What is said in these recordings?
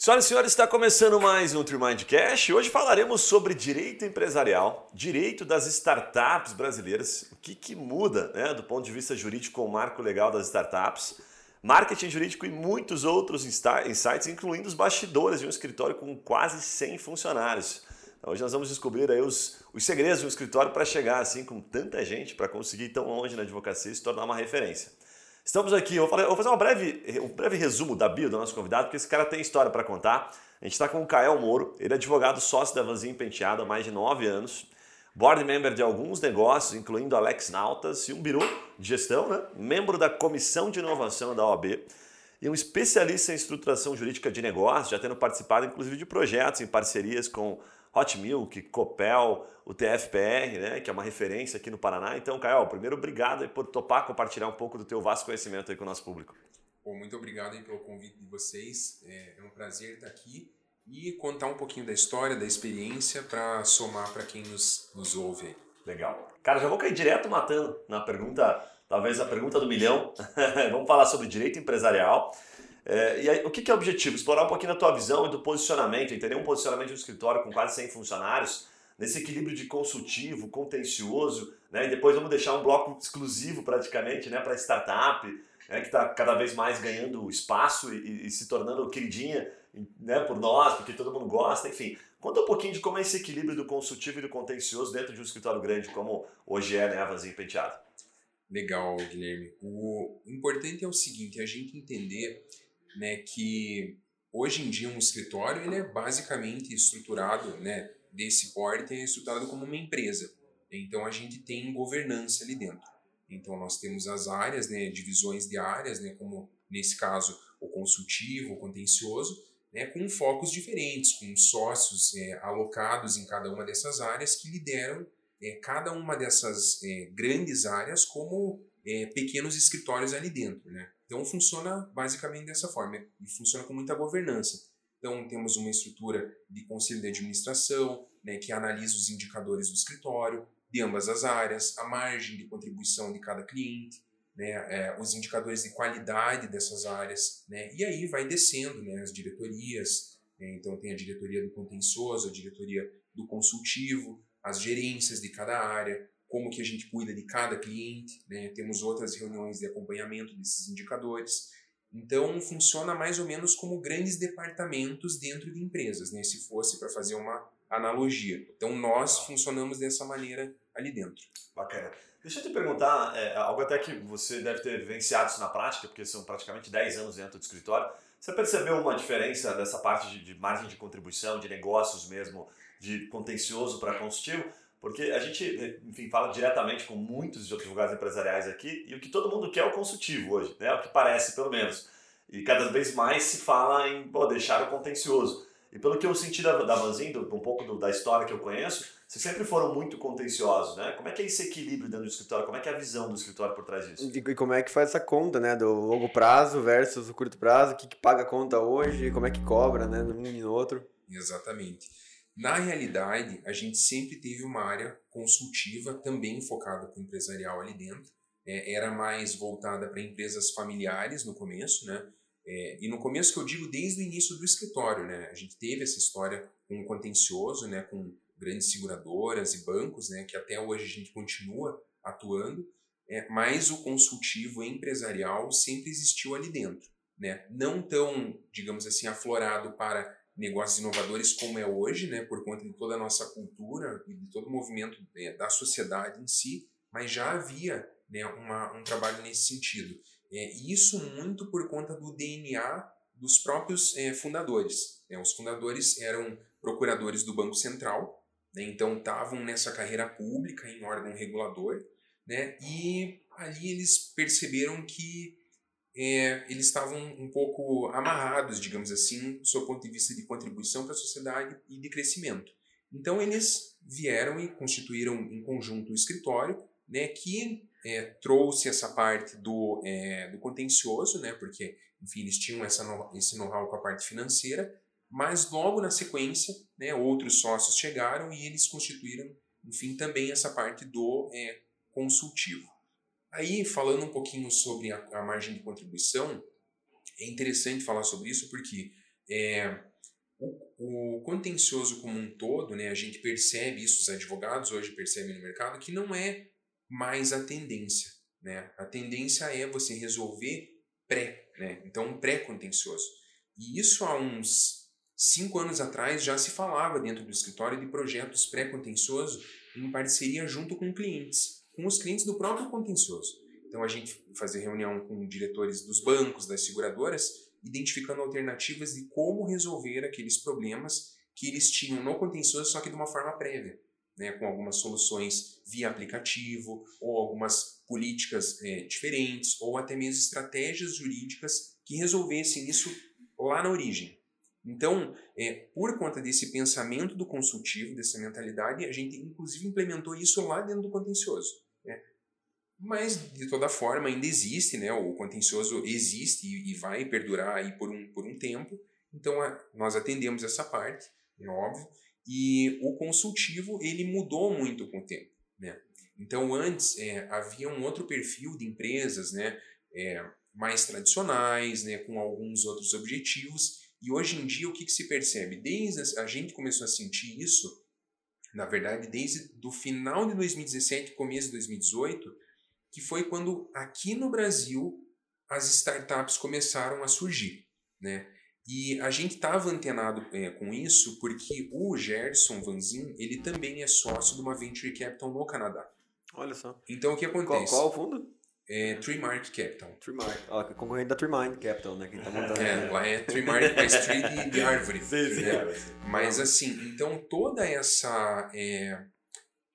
Senhoras e senhores, está começando mais um Trimind Cash. Hoje falaremos sobre direito empresarial, direito das startups brasileiras, o que, que muda né, do ponto de vista jurídico com o marco legal das startups, marketing jurídico e muitos outros insights, incluindo os bastidores de um escritório com quase 100 funcionários. Então, hoje nós vamos descobrir aí os, os segredos de um escritório para chegar assim com tanta gente, para conseguir ir tão longe na advocacia e se tornar uma referência. Estamos aqui, eu vou fazer uma breve, um breve resumo da bio do nosso convidado, porque esse cara tem história para contar. A gente está com o Kael Moro, ele é advogado sócio da Vanzinho Penteado há mais de nove anos, board member de alguns negócios, incluindo Alex Nautas e um birô de gestão, né? membro da Comissão de Inovação da OAB e um especialista em estruturação jurídica de negócios, já tendo participado inclusive de projetos em parcerias com Hot Milk, Copel, o TFPR, né, que é uma referência aqui no Paraná. Então, Caio, primeiro, obrigado por topar compartilhar um pouco do teu vasto conhecimento aí com o nosso público. Bom, muito obrigado pelo convite de vocês. É, é um prazer estar aqui e contar um pouquinho da história, da experiência para somar para quem nos, nos ouve. Legal. Cara, já vou cair direto matando na pergunta, talvez a pergunta do milhão. Vamos falar sobre direito empresarial. É, e aí, o que, que é o objetivo? Explorar um pouquinho da tua visão e do posicionamento, entender um posicionamento de um escritório com quase 100 funcionários, nesse equilíbrio de consultivo, contencioso, né? e depois vamos deixar um bloco exclusivo praticamente né, para startup, né, que está cada vez mais ganhando espaço e, e, se tornando queridinha né, por nós, porque todo mundo gosta, enfim. Conta um pouquinho de como é esse equilíbrio do consultivo e do contencioso dentro de um escritório grande, como hoje é né, a Vanzinho Penteado. Legal, Guilherme. O importante é o seguinte, a gente entender né, que hoje em dia um escritório ele é basicamente estruturado, né, desse porte é estruturado como uma empresa. Então a gente tem governança ali dentro. Então nós temos as áreas, né, divisões de áreas, né, como nesse caso o consultivo, o contencioso, né, com focos diferentes, com sócios é, alocados em cada uma dessas áreas que lideram é, cada uma dessas é, grandes áreas como é, pequenos escritórios ali dentro. Né? Então funciona basicamente dessa forma e funciona com muita governança. Então temos uma estrutura de conselho de administração, né, que analisa os indicadores do escritório, de ambas as áreas, a margem de contribuição de cada cliente, né, é, os indicadores de qualidade dessas áreas, né, e aí vai descendo né, as diretorias, né, então tem a diretoria do contencioso, a diretoria do consultivo, as gerências de cada área, como que a gente cuida de cada cliente, né? temos outras reuniões de acompanhamento desses indicadores. Então, funciona mais ou menos como grandes departamentos dentro de empresas, né? se fosse para fazer uma analogia. Então, nós funcionamos dessa maneira ali dentro. Bacana. Deixa eu te perguntar, é, algo até que você deve ter vivenciado isso na prática, porque são praticamente 10 anos dentro do escritório. Você percebeu uma diferença dessa parte de, de margem de contribuição, de negócios mesmo, de contencioso para consultivo? Porque a gente, enfim, fala diretamente com muitos advogados empresariais aqui e o que todo mundo quer é o consultivo hoje, né? O que parece, pelo menos. E cada vez mais se fala em pô, deixar o contencioso. E pelo que eu senti da, da Vanzinho, um pouco do, da história que eu conheço, vocês sempre foram muito contenciosos, né? Como é que é esse equilíbrio dentro do escritório? Como é que é a visão do escritório por trás disso? E como é que faz essa conta, né? Do longo prazo versus o curto prazo, o que, que paga a conta hoje, como é que cobra, né? Num e no outro. Exatamente. Na realidade, a gente sempre teve uma área consultiva também focada para o empresarial ali dentro. É, era mais voltada para empresas familiares no começo, né? É, e no começo que eu digo desde o início do escritório, né? A gente teve essa história com o contencioso, né? Com grandes seguradoras e bancos, né? Que até hoje a gente continua atuando. É, mas o consultivo empresarial sempre existiu ali dentro, né? Não tão, digamos assim, aflorado para negócios inovadores como é hoje, né, por conta de toda a nossa cultura e de todo o movimento é, da sociedade em si, mas já havia né, uma, um trabalho nesse sentido. É, isso muito por conta do DNA dos próprios é, fundadores. Né? Os fundadores eram procuradores do Banco Central, né? então estavam nessa carreira pública em órgão regulador, né? e ali eles perceberam que é, eles estavam um pouco amarrados, digamos assim, do seu ponto de vista de contribuição para a sociedade e de crescimento. Então eles vieram e constituíram em conjunto o escritório, né, que é, trouxe essa parte do, é, do contencioso, né, porque enfim eles tinham essa esse know-how com a parte financeira, mas logo na sequência, né, outros sócios chegaram e eles constituíram, enfim, também essa parte do é, consultivo. Aí, falando um pouquinho sobre a, a margem de contribuição, é interessante falar sobre isso porque é, o, o contencioso como um todo, né, a gente percebe isso, os advogados hoje percebem no mercado, que não é mais a tendência. Né? A tendência é você resolver pré, né? então um pré-contencioso. E isso há uns cinco anos atrás já se falava dentro do escritório de projetos pré-contencioso em parceria junto com clientes, com os clientes do próprio contencioso. Então a gente fazia reunião com diretores dos bancos, das seguradoras, identificando alternativas de como resolver aqueles problemas que eles tinham no contencioso, só que de uma forma prévia, né, com algumas soluções via aplicativo ou algumas políticas é, diferentes ou até mesmo estratégias jurídicas que resolvessem isso lá na origem. Então, é, por conta desse pensamento do consultivo, dessa mentalidade, a gente inclusive implementou isso lá dentro do contencioso. Mas, de toda forma, ainda existe, né? o contencioso existe e, vai perdurar aí por um, por um tempo. Então, a, nós atendemos essa parte, é óbvio, e o consultivo ele mudou muito com o tempo. Né? Então, antes é, havia um outro perfil de empresas né? É, mais tradicionais, né? com alguns outros objetivos, e hoje em dia o que, que se percebe? Desde a, a gente começou a sentir isso, na verdade, desde do final de 2017, começo de 2018, que foi quando aqui no Brasil as startups começaram a surgir, né? E a gente estava antenado é, com isso porque o Gerson Vanzin, ele também é sócio de uma venture capital no Canadá. Olha só. Então o que acontece? Qual, qual o fundo? É Treemark Capital. Treemark. Ó, concorrente da Treemind Capital, né? Quem tá montando. É, lá é Treemark, mas Tree de, de árvore. Sim, sim, né? Mas assim, então toda essa... É,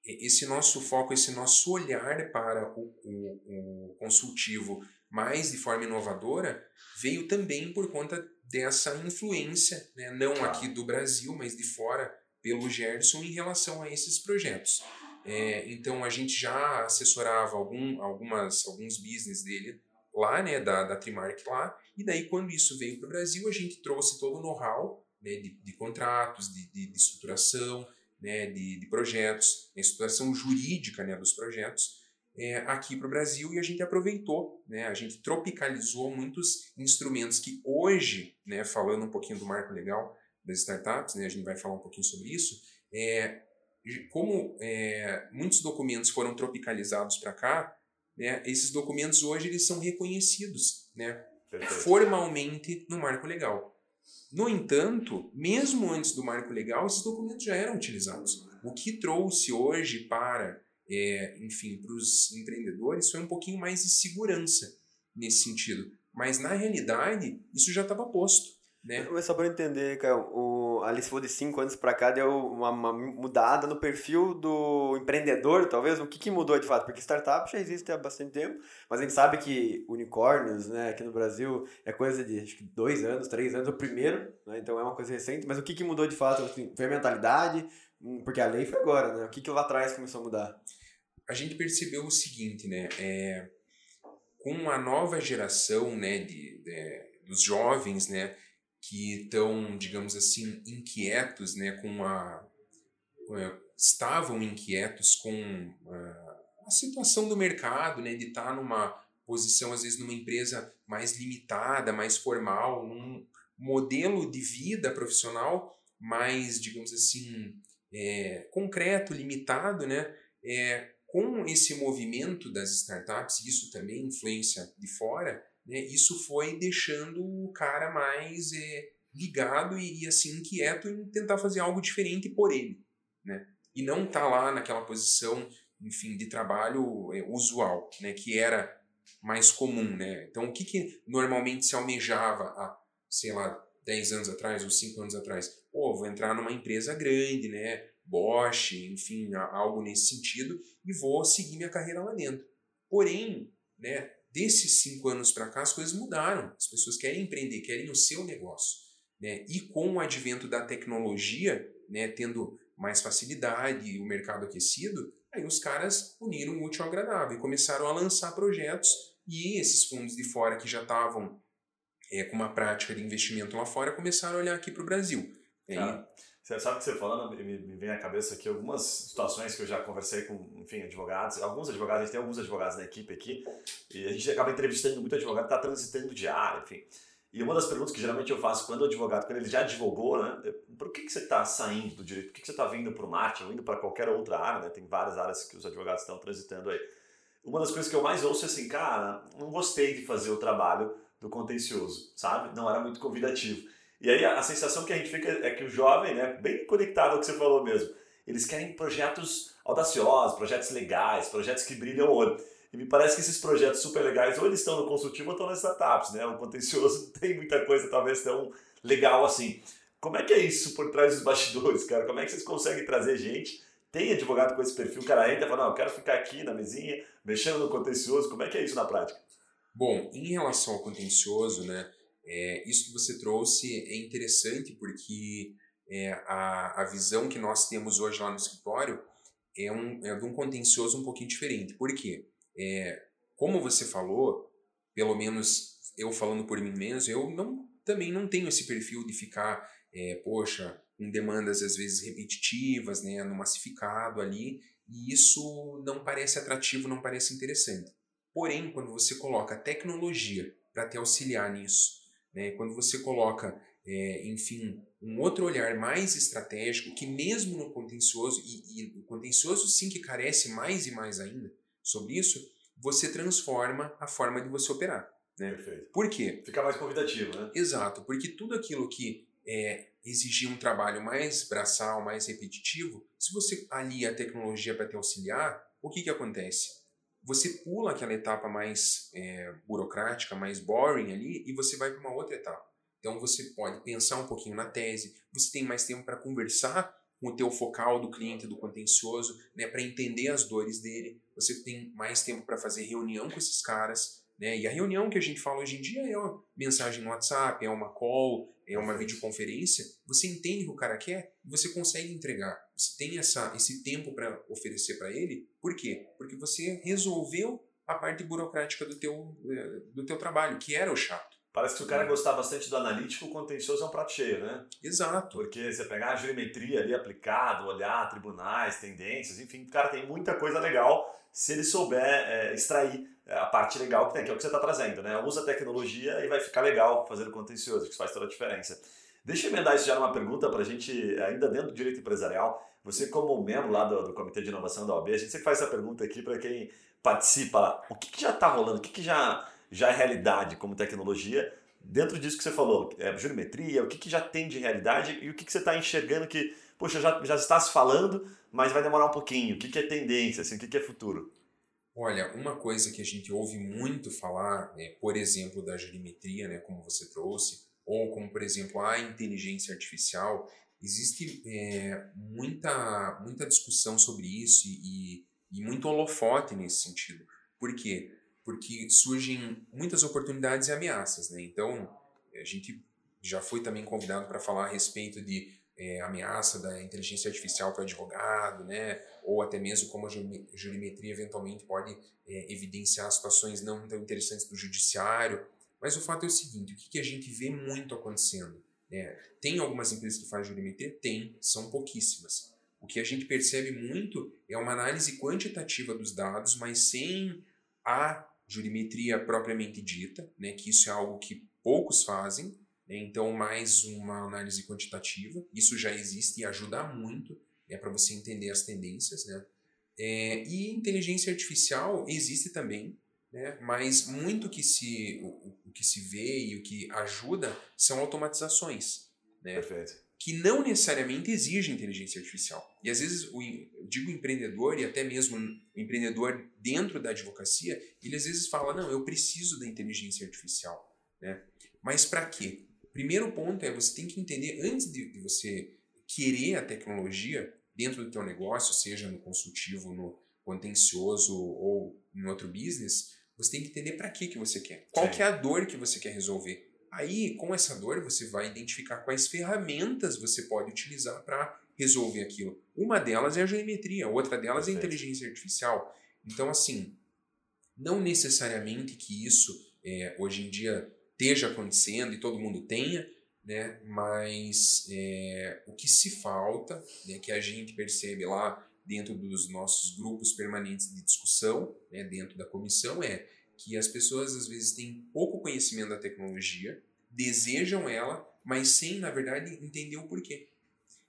esse nosso foco, esse nosso olhar para o, o, o consultivo mais de forma inovadora veio também por conta dessa influência, né, não claro. aqui do Brasil, mas de fora, pelo Gerson em relação a esses projetos. É, então a gente já assessorava algum, algumas, alguns business dele lá, né, da, da Trimark lá, e daí quando isso veio para o Brasil, a gente trouxe todo o know-how né, de, de contratos, de, de, de estruturação, né, de, de projetos, a estruturação jurídica né, dos projetos é, aqui para o Brasil e a gente aproveitou, né, a gente tropicalizou muitos instrumentos que hoje, né, falando um pouquinho do marco legal das startups, né, a gente vai falar um pouquinho sobre isso, é, como é, muitos documentos foram tropicalizados para cá, né, esses documentos hoje eles são reconhecidos né, formalmente no marco legal. No entanto, mesmo antes do marco legal, esses documentos já eram utilizados. O que trouxe hoje para, é, enfim, para os empreendedores foi um pouquinho mais de segurança nesse sentido. Mas na realidade, isso já estava posto. Né? Mas só para entender, Caio, o, ali se for de 5 anos para cá, deu uma, uma, mudada no perfil do empreendedor, talvez? O que, que mudou de fato? Porque startup já existe há bastante tempo, mas a gente sabe que unicórnios, né, aqui no Brasil, é coisa de acho que dois anos, três anos, o primeiro, né, então é uma coisa recente, mas o que, que mudou de fato? Assim, foi a mentalidade? Hum, porque a lei foi agora, né? O que, que lá atrás começou a mudar? A gente percebeu o seguinte, né? É, com a nova geração né, de, de dos jovens, né? Que estão, digamos assim, inquietos, né, com a estavam inquietos com a, a situação do mercado, né, de estar tá numa posição às vezes numa empresa mais limitada, mais formal, num modelo de vida profissional mais, digamos assim, é, concreto, limitado, né? É, com esse movimento das startups, isso também influência de fora, né, isso foi deixando o cara mais é, ligado e, e, assim inquieto em tentar fazer algo diferente por ele, né? E não tá lá naquela posição, enfim, de trabalho é, usual, né? Que era mais comum, né? Então, o que, que normalmente se almejava há, sei lá, 10 anos atrás ou 5 anos atrás? Pô, vou entrar numa empresa grande, né? Bosch, enfim, algo nesse sentido, e vou seguir minha carreira lá dentro. Porém, né, desses cinco anos para cá, as coisas mudaram. As pessoas querem empreender, querem o seu negócio. Né? E com o advento da tecnologia, né, tendo mais facilidade, o mercado aquecido, aí os caras uniram o útil ao agradável e começaram a lançar projetos e esses fundos de fora que já estavam é, com uma prática de investimento lá fora começaram a olhar aqui para o Brasil. Cara, você sabe que você falando, me, me vem à cabeça aqui algumas situações que eu já conversei com, enfim, advogados, alguns advogados, a gente tem alguns advogados na equipe aqui, e a gente acaba entrevistando muito advogado que está transitando de área, enfim. E uma das perguntas que geralmente eu faço quando o advogado, quando ele já advogou, né? É, por que, que você está saindo do direito? Por que, que você está vindo para o marketing ou indo para qualquer outra área, né? Tem várias áreas que os advogados estão transitando aí. Uma das coisas que eu mais ouço é assim, cara, não gostei de fazer o trabalho do contencioso, sabe? Não era muito convidativo. E aí a, a sensação que a gente fica é que o jovem, né, bem conectado ao que você falou mesmo, eles querem projetos audaciosos, projetos legais, projetos que brilham o olho. E me parece que esses projetos super legais, ou eles estão no consultivo ou estão nas startups, né? O contencioso não tem muita coisa talvez tão legal assim. Como é que é isso por trás dos bastidores, cara? Como é que vocês conseguem trazer gente? Tem advogado com esse perfil, o cara entra e fala, não, eu quero ficar aqui na mesinha, mexendo no contencioso. Como é que é isso na prática? Bom, em relação ao contencioso, né, é, isso que você trouxe é interessante porque é, a, a visão que nós temos hoje lá no escritório é, um, é de um contencioso um pouquinho diferente. Por quê? É, como você falou, pelo menos eu falando por mim mesmo, eu não, também não tenho esse perfil de ficar, é, poxa, com demandas às vezes repetitivas, né, no massificado ali, e isso não parece atrativo, não parece interessante. Porém, quando você coloca tecnologia para te auxiliar nisso, né, quando você coloca, é, enfim, um outro olhar mais estratégico, que mesmo no contencioso, e, e o contencioso sim que carece mais e mais ainda, sobre isso, você transforma a forma de você operar. Né? Perfeito. Por quê? Fica mais convidativo, né? Exato, porque tudo aquilo que é, exigir um trabalho mais braçal, mais repetitivo, se você alia a tecnologia para te auxiliar, o que, que acontece? Você pula aquela etapa mais é, burocrática, mais boring ali, e você vai para uma outra etapa. Então você pode pensar um pouquinho na tese, você tem mais tempo para conversar com o teu focal do cliente do contencioso, né, para entender as dores dele. Você tem mais tempo para fazer reunião com esses caras, né? E a reunião que a gente fala hoje em dia é uma mensagem no WhatsApp, é uma call, é uma videoconferência. Você entende o que o cara quer e você consegue entregar. Você tem essa, esse tempo para oferecer para ele. Por quê? Porque você resolveu a parte burocrática do teu, eh, do teu trabalho, que era o chato. Parece que o cara gostar bastante do analítico, o contencioso é um prato cheio, né? Exato. Porque você pegar a geometria ali aplicado, olhar tribunais, tendências, enfim, o cara tem muita coisa legal se ele souber é, extrair é, a parte legal que tem, que é o que você está trazendo, né? Usa a tecnologia e vai ficar legal fazer o contencioso, que faz toda a diferença. Deixa eu emendar isso já numa pergunta para a gente, ainda dentro do direito empresarial. Você, como membro lá do, do Comitê de Inovação da OAB, a gente sempre faz essa pergunta aqui para quem participa. O que, que já está rolando? O que, que já já é realidade como tecnologia, dentro disso que você falou, é, o que, que já tem de realidade e o que, que você está enxergando que, poxa, já, já está se falando, mas vai demorar um pouquinho. O que, que é tendência, assim, o que, que é futuro? Olha, uma coisa que a gente ouve muito falar, né, por exemplo, da jurimetria, né, como você trouxe, ou como, por exemplo, a inteligência artificial, existe é, muita, muita discussão sobre isso e, e muito holofote nesse sentido. Por quê? porque surgem muitas oportunidades e ameaças, né? Então, a gente já foi também convidado para falar a respeito de é, ameaça da inteligência artificial para o advogado, né? Ou até mesmo como a jurimetria eventualmente pode é, evidenciar situações não tão interessantes do judiciário. Mas o fato é o seguinte, o que, que a gente vê muito acontecendo? Né? Tem algumas empresas que fazem jurimetria? Tem, são pouquíssimas. O que a gente percebe muito é uma análise quantitativa dos dados, mas sem a jurimetria propriamente dita, né, que isso é algo que poucos fazem, então mais uma análise quantitativa, isso já existe e ajuda muito né, para você entender as tendências. Né? É, e inteligência artificial existe também, né, mas muito que se, o, o, que se vê e o que ajuda são automatizações. Né? Perfeito que não necessariamente exige inteligência artificial. E às vezes, o, eu digo empreendedor e até mesmo o empreendedor dentro da advocacia, ele às vezes fala, não, eu preciso da inteligência artificial. Né? Mas para quê? Primeiro ponto é, você tem que entender, antes de, de você querer a tecnologia dentro do teu negócio, seja no consultivo, no contencioso ou em outro business, você tem que entender para que que você quer. Qual que é a dor que você quer resolver. Aí, com essa dor, você vai identificar quais ferramentas você pode utilizar para resolver aquilo. Uma delas é a geometria, outra delas Perfeito. é a inteligência artificial. Então, assim, não necessariamente que isso é, hoje em dia esteja acontecendo e todo mundo tenha, né? mas é, o que se falta, né, que a gente percebe lá dentro dos nossos grupos permanentes de discussão, né, dentro da comissão, é que as pessoas às vezes têm pouco conhecimento da tecnologia, desejam ela, mas sem, na verdade, entender o porquê.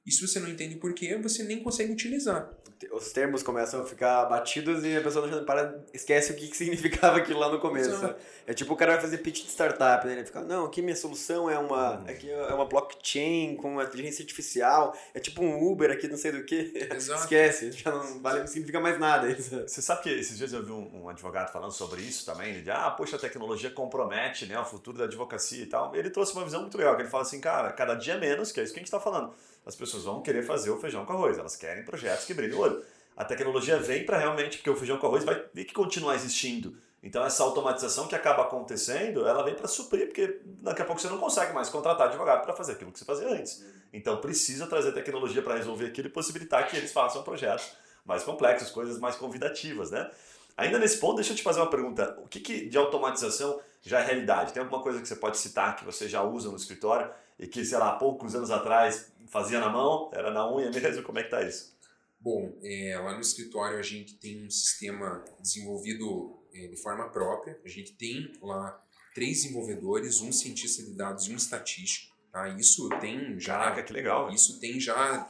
E se você não entende o porquê, você nem consegue utilizar. Os termos começam a ficar batidos e a pessoa não para, esquece o que, que significava aquilo lá no começo. Exato. É tipo o cara vai fazer pitch de startup, né? Ele fica, não, aqui minha solução é uma, Uhum. aqui é uma blockchain com inteligência artificial, é tipo um Uber aqui, não sei do que. Exato. Esquece, já não, vale, não significa mais nada isso. Você sabe que esses dias eu vi um, um advogado falando sobre isso também, ele de, ah, poxa, a tecnologia compromete né, o futuro da advocacia e tal. Ele trouxe uma visão muito legal, que ele fala assim, cara, cada dia menos, que é isso que a gente está falando, as pessoas vão querer fazer o feijão com arroz, elas querem projetos que brilhem o olho. A tecnologia vem para realmente, porque o feijão com arroz vai ter que continuar existindo. Então essa automatização que acaba acontecendo, ela vem para suprir, porque daqui a pouco você não consegue mais contratar advogado para fazer aquilo que você fazia antes. Então precisa trazer tecnologia para resolver aquilo e possibilitar que eles façam projetos mais complexos, coisas mais convidativas, né? Ainda nesse ponto, deixa eu te fazer uma pergunta. O que, que de automatização já é realidade? Tem alguma coisa que você pode citar que você já usa no escritório e que, sei lá, poucos anos atrás fazia na mão, era na unha mesmo? Como é que tá isso? Bom, é, lá no escritório a gente tem um sistema desenvolvido é, de forma própria. A gente tem lá três desenvolvedores, um cientista de dados e um estatístico. Tá? Isso tem já. Caraca, que legal. Isso tem já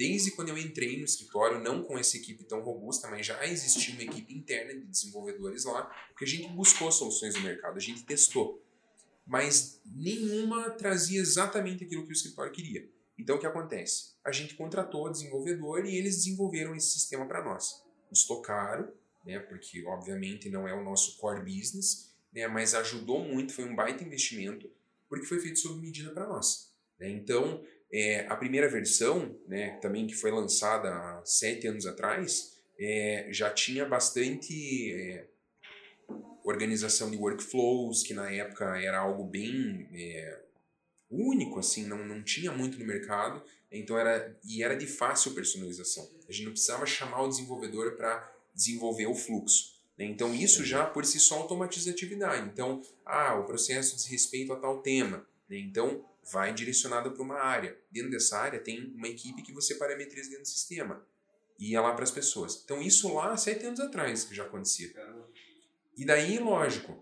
desde quando eu entrei no escritório, não com essa equipe tão robusta, mas já existia uma equipe interna de desenvolvedores lá, porque a gente buscou soluções no mercado, a gente testou. Mas nenhuma trazia exatamente aquilo que o escritório queria. Então o que acontece? A gente contratou o desenvolvedor e eles desenvolveram esse sistema para nós. Custou caro, né, porque obviamente não é o nosso core business, né, mas ajudou muito, foi um baita investimento, porque foi feito sob medida para nós. Né? Então, é, a primeira versão, né, também que foi lançada há sete anos atrás, é, já tinha bastante é, organização de workflows, que na época era algo bem é, único, assim, não, não tinha muito no mercado, então era e era de fácil personalização. A gente não precisava chamar o desenvolvedor para desenvolver o fluxo. né? Então isso já por si só automatiza a atividade. Então, ah, o processo diz respeito a tal tema. né? Então vai direcionado para uma área. Dentro dessa área tem uma equipe que você parametriza dentro do sistema e é lá para as pessoas. Então isso lá sete anos atrás que já acontecia. E daí, lógico,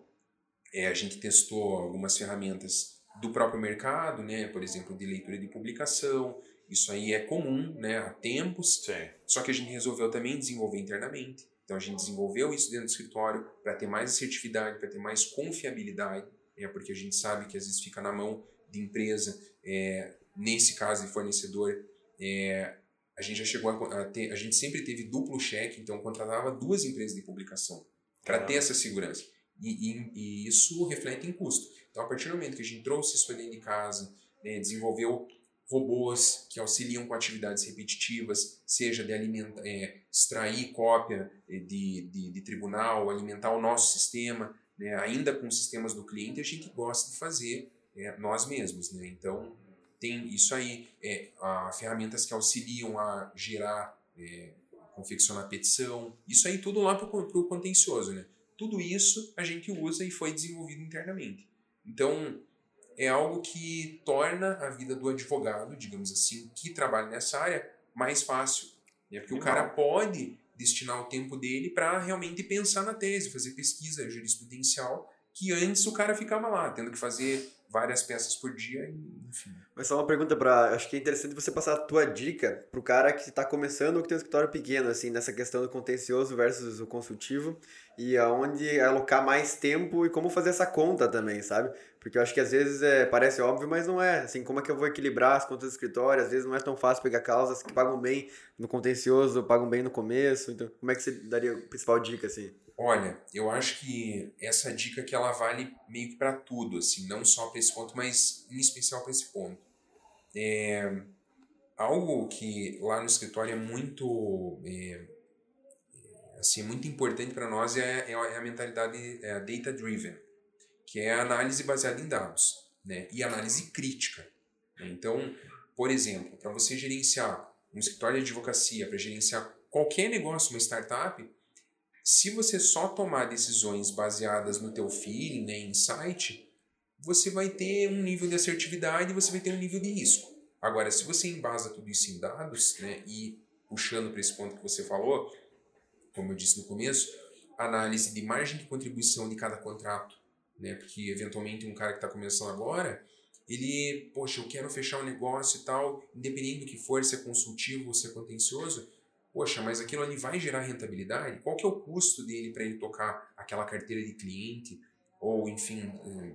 é, a gente testou algumas ferramentas do próprio mercado, né? Por exemplo, de leitura de publicação. Isso aí é comum, né? Há tempos. Sim. Só que a gente resolveu também desenvolver internamente. Então a gente desenvolveu isso dentro do escritório para ter mais assertividade, para ter mais confiabilidade, né? porque a gente sabe que às vezes fica na mão de empresa, é, nesse caso de fornecedor, é, a gente já chegou a ter, a gente sempre teve duplo cheque, então contratava duas empresas de publicação para ter essa segurança. E, e, e, isso reflete em custo. Então, a partir do momento que a gente trouxe isso para dentro de casa, né, desenvolveu robôs que auxiliam com atividades repetitivas, seja de alimentar, é, extrair cópia de, de, de, tribunal, alimentar o nosso sistema, né, ainda com sistemas do cliente, a gente gosta de fazer é, nós mesmos. Né? Então, tem isso aí, é, a, ferramentas que auxiliam a gerar, é, confeccionar petição, isso aí tudo lá para o contencioso. Né? Tudo isso a gente usa e foi desenvolvido internamente. Então, é algo que torna a vida do advogado, digamos assim, que trabalha nessa área, mais fácil. Né? Porque o cara pode destinar o tempo dele para realmente pensar na tese, fazer pesquisa jurisprudencial, que antes o cara ficava lá, tendo que fazer várias peças por dia, enfim. Mas só uma pergunta para, acho que é interessante você passar a tua dica pro cara que está começando ou que tem um escritório pequeno, assim, nessa questão do contencioso versus o consultivo e aonde alocar mais tempo e como fazer essa conta também, sabe? Porque eu acho que às vezes é, parece óbvio, mas não é. Assim, como é que eu vou equilibrar as contas do escritório? Às vezes não é tão fácil pegar causas que pagam bem no contencioso, pagam bem no começo. Então, como é que você daria a principal dica, assim? Olha, eu acho que essa dica que ela vale meio que para tudo, assim, não só para esse ponto, mas em especial para esse ponto. É, algo que lá no escritório é muito é, assim, muito importante para nós é, é, a mentalidade é, data driven, que é a análise baseada em dados, né? E análise crítica. Né? Então, por exemplo, para você gerenciar um escritório de advocacia, para gerenciar qualquer negócio, uma startup, se você só tomar decisões baseadas no teu feeling, né, insight, você vai ter um nível de assertividade e você vai ter um nível de risco. Agora, se você embasa tudo isso em dados, né, e puxando para esse ponto que você falou, como eu disse no começo, análise de margem de contribuição de cada contrato, né? Porque eventualmente um cara que está começando agora, ele, poxa, eu quero fechar um negócio e tal, independente do que for, se é consultivo ou se é contencioso, poxa, mas aquilo ali vai gerar rentabilidade? Qual que é o custo dele para ele tocar aquela carteira de cliente ou, enfim, eh,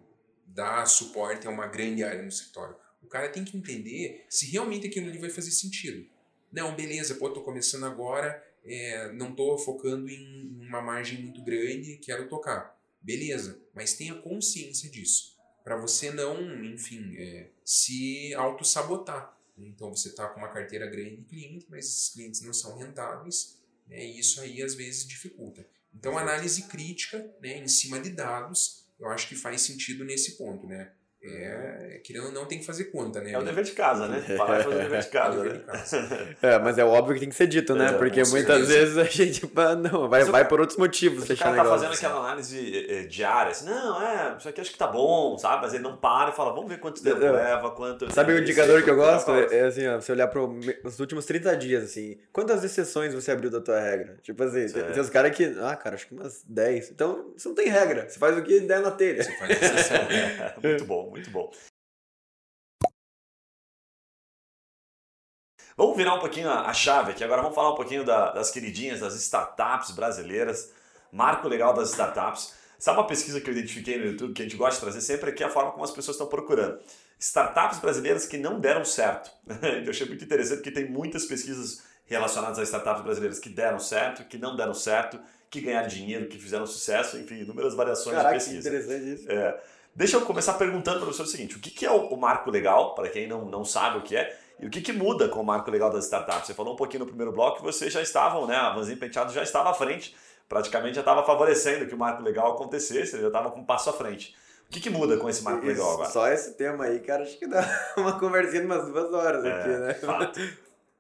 dar suporte a uma grande área no escritório? O cara tem que entender se realmente aquilo ali vai fazer sentido. Não, beleza, pô, tô começando agora, é, não tô focando em uma margem muito grande, quero tocar. Beleza, mas tenha consciência disso. Para você não, enfim, é, se auto-sabotar. Então você está com uma carteira grande de clientes, mas esses clientes não são rentáveis, né, e isso aí às vezes dificulta. Então, análise crítica né, em cima de dados, eu acho que faz sentido nesse ponto. Né? É, querendo ou não, tem que fazer conta, né? É o dever de casa, né? Parar e fazer o dever de casa. É, de casa. é, mas é óbvio que tem que ser dito, né? É, Porque muitas vezes a gente não, vai, vai por outros motivos o cara tá fazendo aquela análise eh, diária, assim, não, é, isso aqui acho que tá bom, sabe? Mas ele não para e fala, vamos ver quanto tempo leva, quanto... Sabe o indicador que eu gosto? É, é assim, ó, você olhar para os últimos 30 dias, assim, quantas exceções você abriu da tua regra? Tipo assim, tem, tem os caras que, ah, cara, acho que umas 10. Então, você não tem regra, você faz o que der na telha. Você faz exceção. é, muito bom, muito bom. Vamos virar um pouquinho a chave aqui. Agora vamos falar um pouquinho da, das queridinhas, das startups brasileiras. Marco legal das startups. Sabe uma pesquisa que eu identifiquei no YouTube que a gente gosta de trazer sempre aqui é a forma como as pessoas estão procurando. Startups brasileiras que não deram certo. eu achei muito interessante porque tem muitas pesquisas relacionadas a startups brasileiras que deram certo, que não deram certo, que ganharam dinheiro, que fizeram sucesso, enfim, inúmeras variações Caraca, de pesquisa. Que interessante isso. É. Deixa eu começar perguntando para você o seguinte: o que é o marco legal, para quem não, não sabe o que é, e o que, que muda com o marco legal das startups? Você falou um pouquinho no primeiro bloco que vocês já estavam, né? A Vanzinho Penteado já estava à frente, praticamente já estava favorecendo que o marco legal acontecesse, ele já estava com um passo à frente. O que, que muda com esse marco legal agora? Só esse tema aí, cara, acho que dá uma conversinha de umas duas horas é, aqui, né? Fato.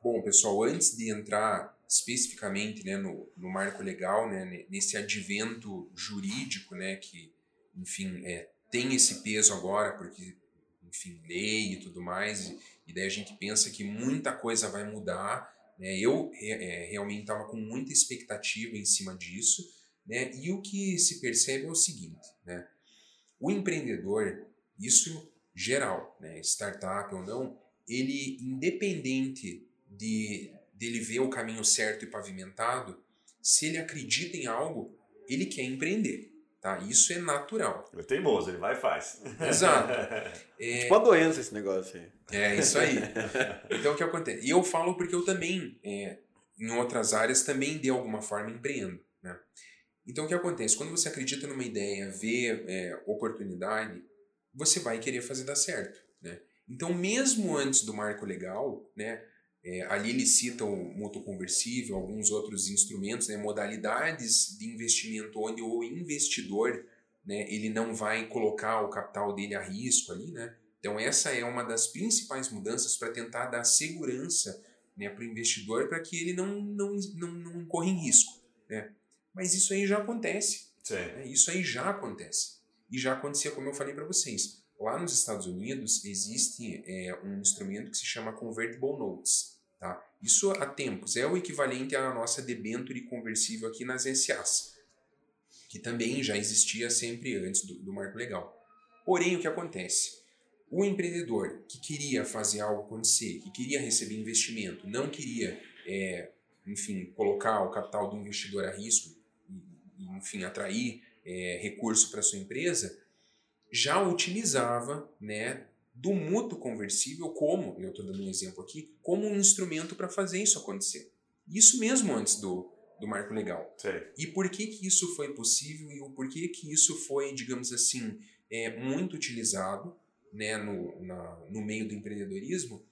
Bom, pessoal, antes de entrar especificamente né, no, no marco legal, né, nesse advento jurídico, né, que, enfim, é, tem esse peso agora, porque, enfim, lei e tudo mais, e, e daí a gente pensa que muita coisa vai mudar. Né? Eu é, realmente estava com muita expectativa em cima disso. Né? E o que se percebe é o seguinte: né? o empreendedor, isso geral, né? startup ou não, ele, independente de dele ver o caminho certo e pavimentado, se ele acredita em algo, ele quer empreender. Tá? Isso é natural. Ele é teimoso, ele vai e faz. Exato. É tipo uma doença esse negócio aí. É, isso aí. Então, o que acontece? E eu falo porque eu também, é, em outras áreas, também de alguma forma empreendo. Né? Então, o que acontece? Quando você acredita numa ideia, vê é, oportunidade, você vai querer fazer dar certo. Né? Então, mesmo antes do marco legal, né, é, ali ele cita o mútuo conversível, alguns outros instrumentos, né, modalidades de investimento onde o investidor né, ele não vai colocar o capital dele a risco ali. Né? Então essa é uma das principais mudanças para tentar dar segurança né, para o investidor para que ele não, não, não, não corra em risco. Né? Mas isso aí já acontece. Né? Isso aí já acontece. E já acontecia, como eu falei para vocês. Lá nos Estados Unidos existe é, um instrumento que se chama Convertible Notes. Tá? Isso há tempos é o equivalente à nossa debênture conversível aqui nas SAs, que também já existia sempre antes do, do marco legal. Porém, o que acontece? O empreendedor que queria fazer algo acontecer, que queria receber investimento, não queria, é, enfim, colocar o capital do investidor a risco, e, enfim, atrair é, recurso para sua empresa, já utilizava né, do mútuo conversível como, eu estou dando um exemplo aqui, como um instrumento para fazer isso acontecer. Isso mesmo antes do, do marco legal. Sim. E por que, que isso foi possível e o porquê que isso foi, digamos assim, é, muito utilizado né, no, na, no meio do empreendedorismo,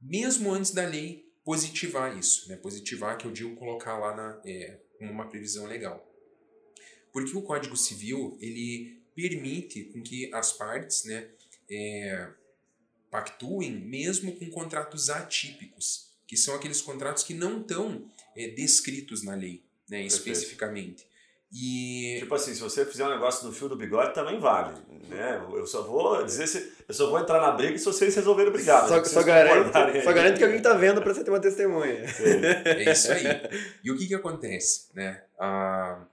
mesmo antes da lei positivar isso. Né? Positivar, que eu digo colocar lá na, é, uma previsão legal. Porque o Código Civil, ele permite com que as partes, né, é, pactuem mesmo com contratos atípicos, que são aqueles contratos que não estão é, descritos na lei, né, especificamente. E... Tipo assim, se você fizer um negócio no fio do bigode, também vale. Né? Eu só vou dizer se. Eu só vou entrar na briga se vocês resolverem brigar. Só, só, garante, só garante que alguém está vendo para você ter uma testemunha. É isso aí. E o que, que acontece? Né? Ah,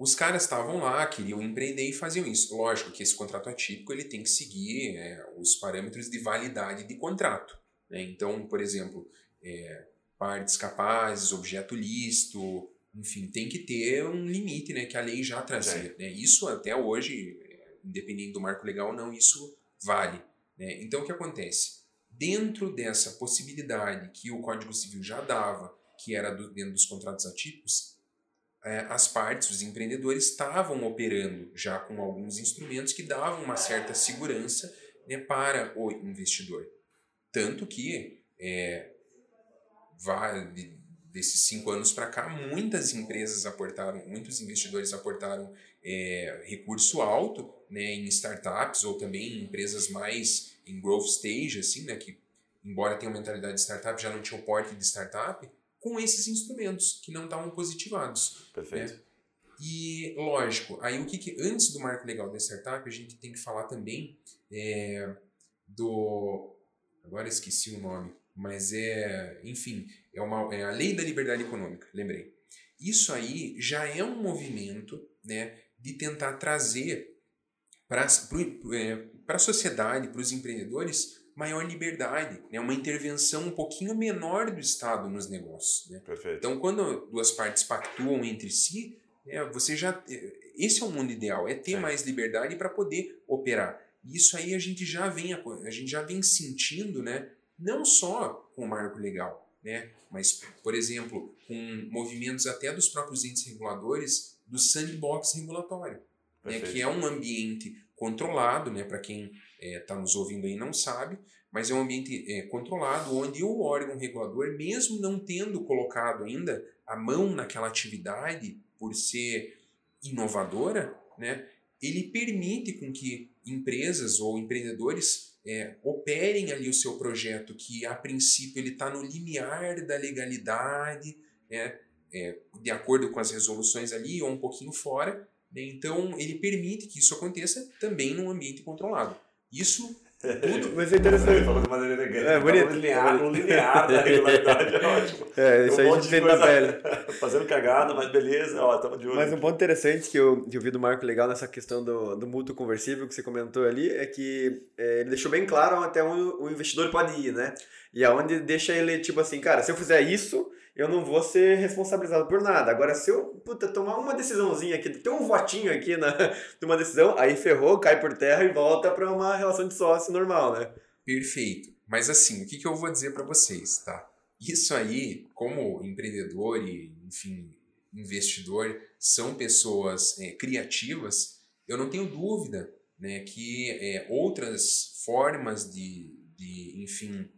os caras estavam lá, queriam empreender e faziam isso. Lógico que esse contrato atípico ele tem que seguir é, os parâmetros de validade de contrato. Né? Então, por exemplo, é, partes capazes, objeto lícito, enfim, tem que ter um limite né, que a lei já trazia. Né? Isso até hoje, independente do marco legal ou não, isso vale. Né? Então, o que acontece? Dentro dessa possibilidade que o Código Civil já dava, que era do, dentro dos contratos atípicos, é, as partes, os empreendedores, estavam operando já com alguns instrumentos que davam uma certa segurança né, para o investidor. Tanto que, é, vai, desses cinco anos para cá, muitas empresas aportaram, muitos investidores aportaram é, recurso alto né, em startups ou também em empresas mais em growth stage, assim, né, que embora tenham mentalidade de startup, já não tinham porte de startup, com esses instrumentos que não estavam positivados. Perfeito. Né? E, lógico, aí o que, que, antes do marco legal da startup, a gente tem que falar também é, do. Agora esqueci o nome, mas é, enfim, é, uma, é a lei da liberdade econômica, lembrei. Isso aí já é um movimento né, de tentar trazer para é, a sociedade, para os empreendedores, maior liberdade, né? uma intervenção um pouquinho menor do Estado nos negócios. Né? Perfeito. Então, quando duas partes pactuam entre si, né, você já esse é o mundo ideal, é ter Sim. mais liberdade para poder operar. Isso aí a gente já vem a gente já vem sentindo, né? Não só com o marco legal, né? Mas, por exemplo, com movimentos até dos próprios entes reguladores do sandbox regulatório, né? que é um ambiente controlado, né? Para quem está é, tá nos ouvindo aí não sabe, mas é um ambiente é, controlado onde o órgão regulador, mesmo não tendo colocado ainda a mão naquela atividade por ser inovadora, né, ele permite com que empresas ou empreendedores é, operem ali o seu projeto que a princípio ele está no limiar da legalidade, né, é, de acordo com as resoluções ali ou um pouquinho fora, né, então ele permite que isso aconteça também num ambiente controlado. Isso tudo. Mas é interessante. falou de maneira elegante. É, bonito. linear, um linear da regularidade é ótimo. É, isso um aí a gente vê na pele. Fazendo cagada, mas beleza, ó, tamo de olho. Mas um ponto interessante que eu, que eu vi do Marco legal nessa questão do, do mútuo conversível que você comentou ali é que é, ele deixou bem claro até onde o investidor pode ir, né? E aonde deixa ele, tipo assim, cara, se eu fizer isso, eu não vou ser responsabilizado por nada. Agora, se eu puta, tomar uma decisãozinha aqui, ter um votinho aqui na, de uma decisão, aí ferrou, cai por terra e volta para uma relação de sócio normal, né? Perfeito. Mas assim, o que, que eu vou dizer para vocês, tá? Isso aí, como empreendedor e, enfim, investidor, são pessoas é, criativas, eu não tenho dúvida né, que é, outras formas de, de enfim,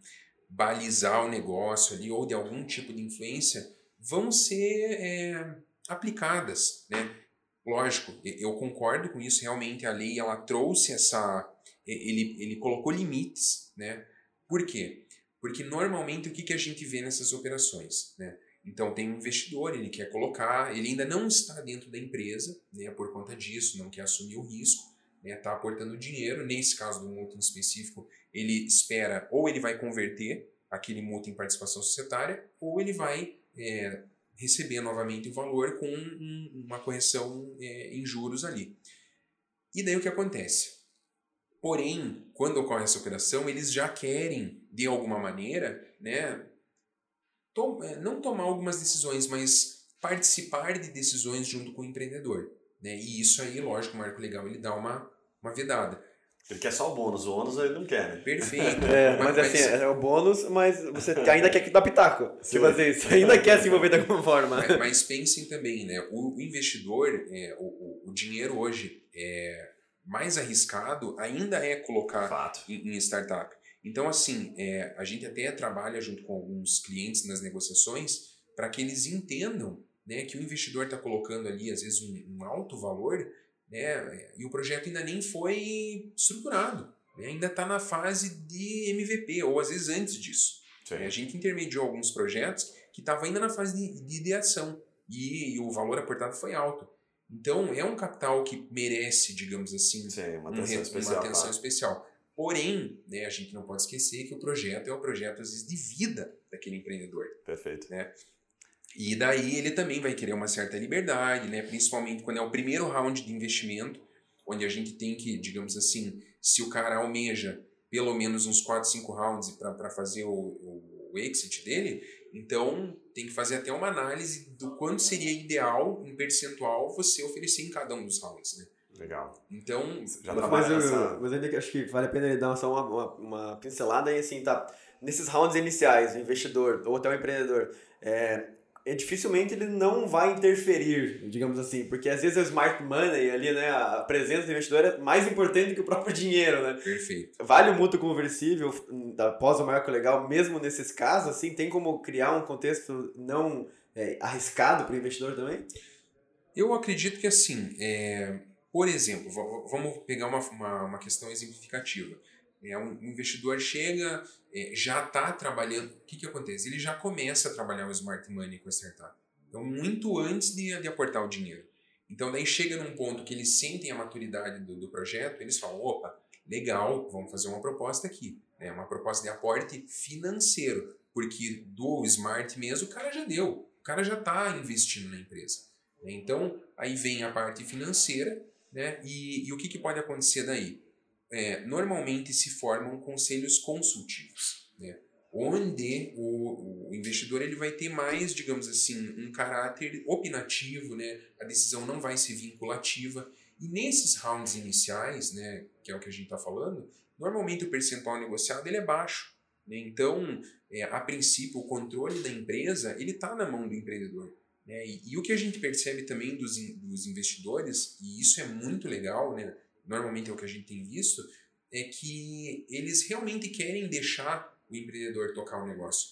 balizar o negócio ali ou de algum tipo de influência vão ser é, aplicadas, né? Lógico, eu concordo com isso. Realmente a lei ela trouxe essa, ele, ele colocou limites, né? Por quê? Porque normalmente o que, que a gente vê nessas operações, né? Então tem um investidor, ele quer colocar, ele ainda não está dentro da empresa, né? Por conta disso, não quer assumir o risco, né? Está aportando dinheiro. Nesse caso do multa em específico, ele espera ou ele vai converter aquele multa em participação societária ou ele vai é, receber novamente o valor com um, uma correção é, em juros ali. E daí o que acontece? Porém, quando ocorre essa operação, eles já querem, de alguma maneira, né, to é, não tomar algumas decisões, mas participar de decisões junto com o empreendedor. Né? E isso aí, lógico, o marco legal ele dá uma, uma vedada. Ele quer só o bônus, o ônus ele não quer, né? Perfeito. É, mas, mas, assim, é o bônus, mas você ainda quer que dá pitaco. Sim. Tipo assim, você ainda quer se envolver de alguma forma. Mas, mas pensem também, né? O investidor, é, o, o dinheiro hoje é mais arriscado ainda é colocar em, em, startup. Então, assim, é, a gente até trabalha junto com alguns clientes nas negociações para que eles entendam né, que o investidor está colocando ali, às vezes, um, um alto valor né? E o projeto ainda nem foi estruturado, né? ainda está na fase de MVP, ou às vezes antes disso. A gente intermediou alguns projetos que estavam ainda na fase de, de ideação e, e, o valor aportado foi alto. Então, é um capital que merece, digamos assim, Sim, uma atenção, um, especial, uma atenção especial. Porém, né, a gente não pode esquecer que o projeto é o projeto, às vezes, de vida daquele empreendedor. Perfeito. Né? E daí ele também vai querer uma certa liberdade, né? principalmente quando é o primeiro round de investimento, onde a gente tem que, digamos assim, se o cara almeja pelo menos uns 4, 5 rounds para fazer o, o, o exit dele, então tem que fazer até uma análise do quanto seria ideal em percentual você oferecer em cada um dos rounds. Né? Legal. Então, já mas, eu, nessa... mas ainda acho que vale a pena ele dar só uma, uma, uma pincelada aí, assim, tá? Nesses rounds iniciais, o investidor ou até o empreendedor, é, é, dificilmente ele não vai interferir, digamos assim, porque às vezes o smart money ali, né, a presença do investidor é mais importante que o próprio dinheiro, né? Perfeito. Vale o mútuo conversível após o marco legal, mesmo nesses casos, assim, tem como criar um contexto não é, arriscado para o investidor também? Eu acredito que assim, é, por exemplo, vamos pegar uma, uma, uma questão exemplificativa. É, um investidor chega, é, já está trabalhando. O que, que acontece? Ele já começa a trabalhar o smart money com a startup. Então, muito antes de, de aportar o dinheiro. Então, daí chega num ponto que eles sentem a maturidade do, do projeto, eles falam: opa, legal, vamos fazer uma proposta aqui. É uma proposta de aporte financeiro. Porque do smart mesmo, o cara já deu. O cara já está investindo na empresa. Então, aí vem a parte financeira, né? E, e o que, que pode acontecer daí? É, normalmente se formam conselhos consultivos, né? onde o, o, investidor ele vai ter mais, digamos assim, um caráter opinativo, né? a decisão não vai ser vinculativa. E nesses rounds iniciais, né, que é o que a gente está falando, normalmente o percentual negociado ele é baixo. Né? Então, é, a princípio, o controle da empresa ele está na mão do empreendedor. Né? E, e, o que a gente percebe também dos, dos investidores, e isso é muito legal, né? Normalmente é o que a gente tem visto, é que eles realmente querem deixar o empreendedor tocar o negócio.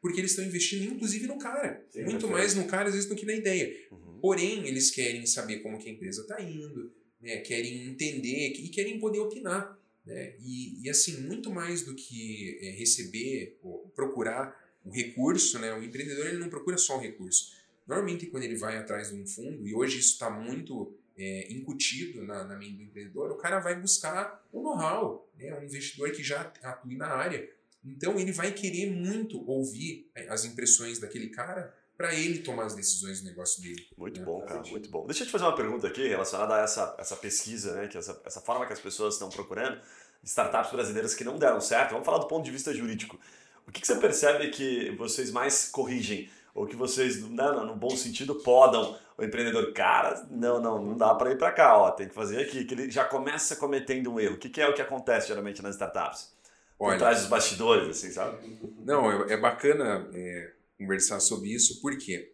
Porque eles estão investindo, inclusive, no cara. Sim, muito mais no cara, às vezes, do que na ideia. Uhum. Porém, eles querem saber como que a empresa está indo, né? querem entender e querem poder opinar. Né? E, e, assim, muito mais do que é, receber ou procurar o recurso, né? o empreendedor ele não procura só o recurso. Normalmente, quando ele vai atrás de um fundo, e hoje isso está muito é, incutido na, na mente do empreendedor, o cara vai buscar o know-how, né? um investidor que já atua na área. Então ele vai querer muito ouvir é, as impressões daquele cara para ele tomar as decisões do negócio dele. Muito né? bom, cara, muito bom. Deixa eu te fazer uma pergunta aqui relacionada a essa, essa pesquisa, né? que essa, essa forma que as pessoas estão procurando, startups brasileiras que não deram certo. Vamos falar do ponto de vista jurídico. O que, que você percebe que vocês mais corrigem? Ou que vocês, né, no bom sentido, podam o empreendedor, cara, não, não, não dá para ir para cá, ó, tem que fazer aqui, que ele já começa cometendo um erro. O que, que é o que acontece geralmente nas startups? Olha, Por trás dos bastidores, assim, sabe? Não, é, é bacana é, conversar sobre isso, por quê?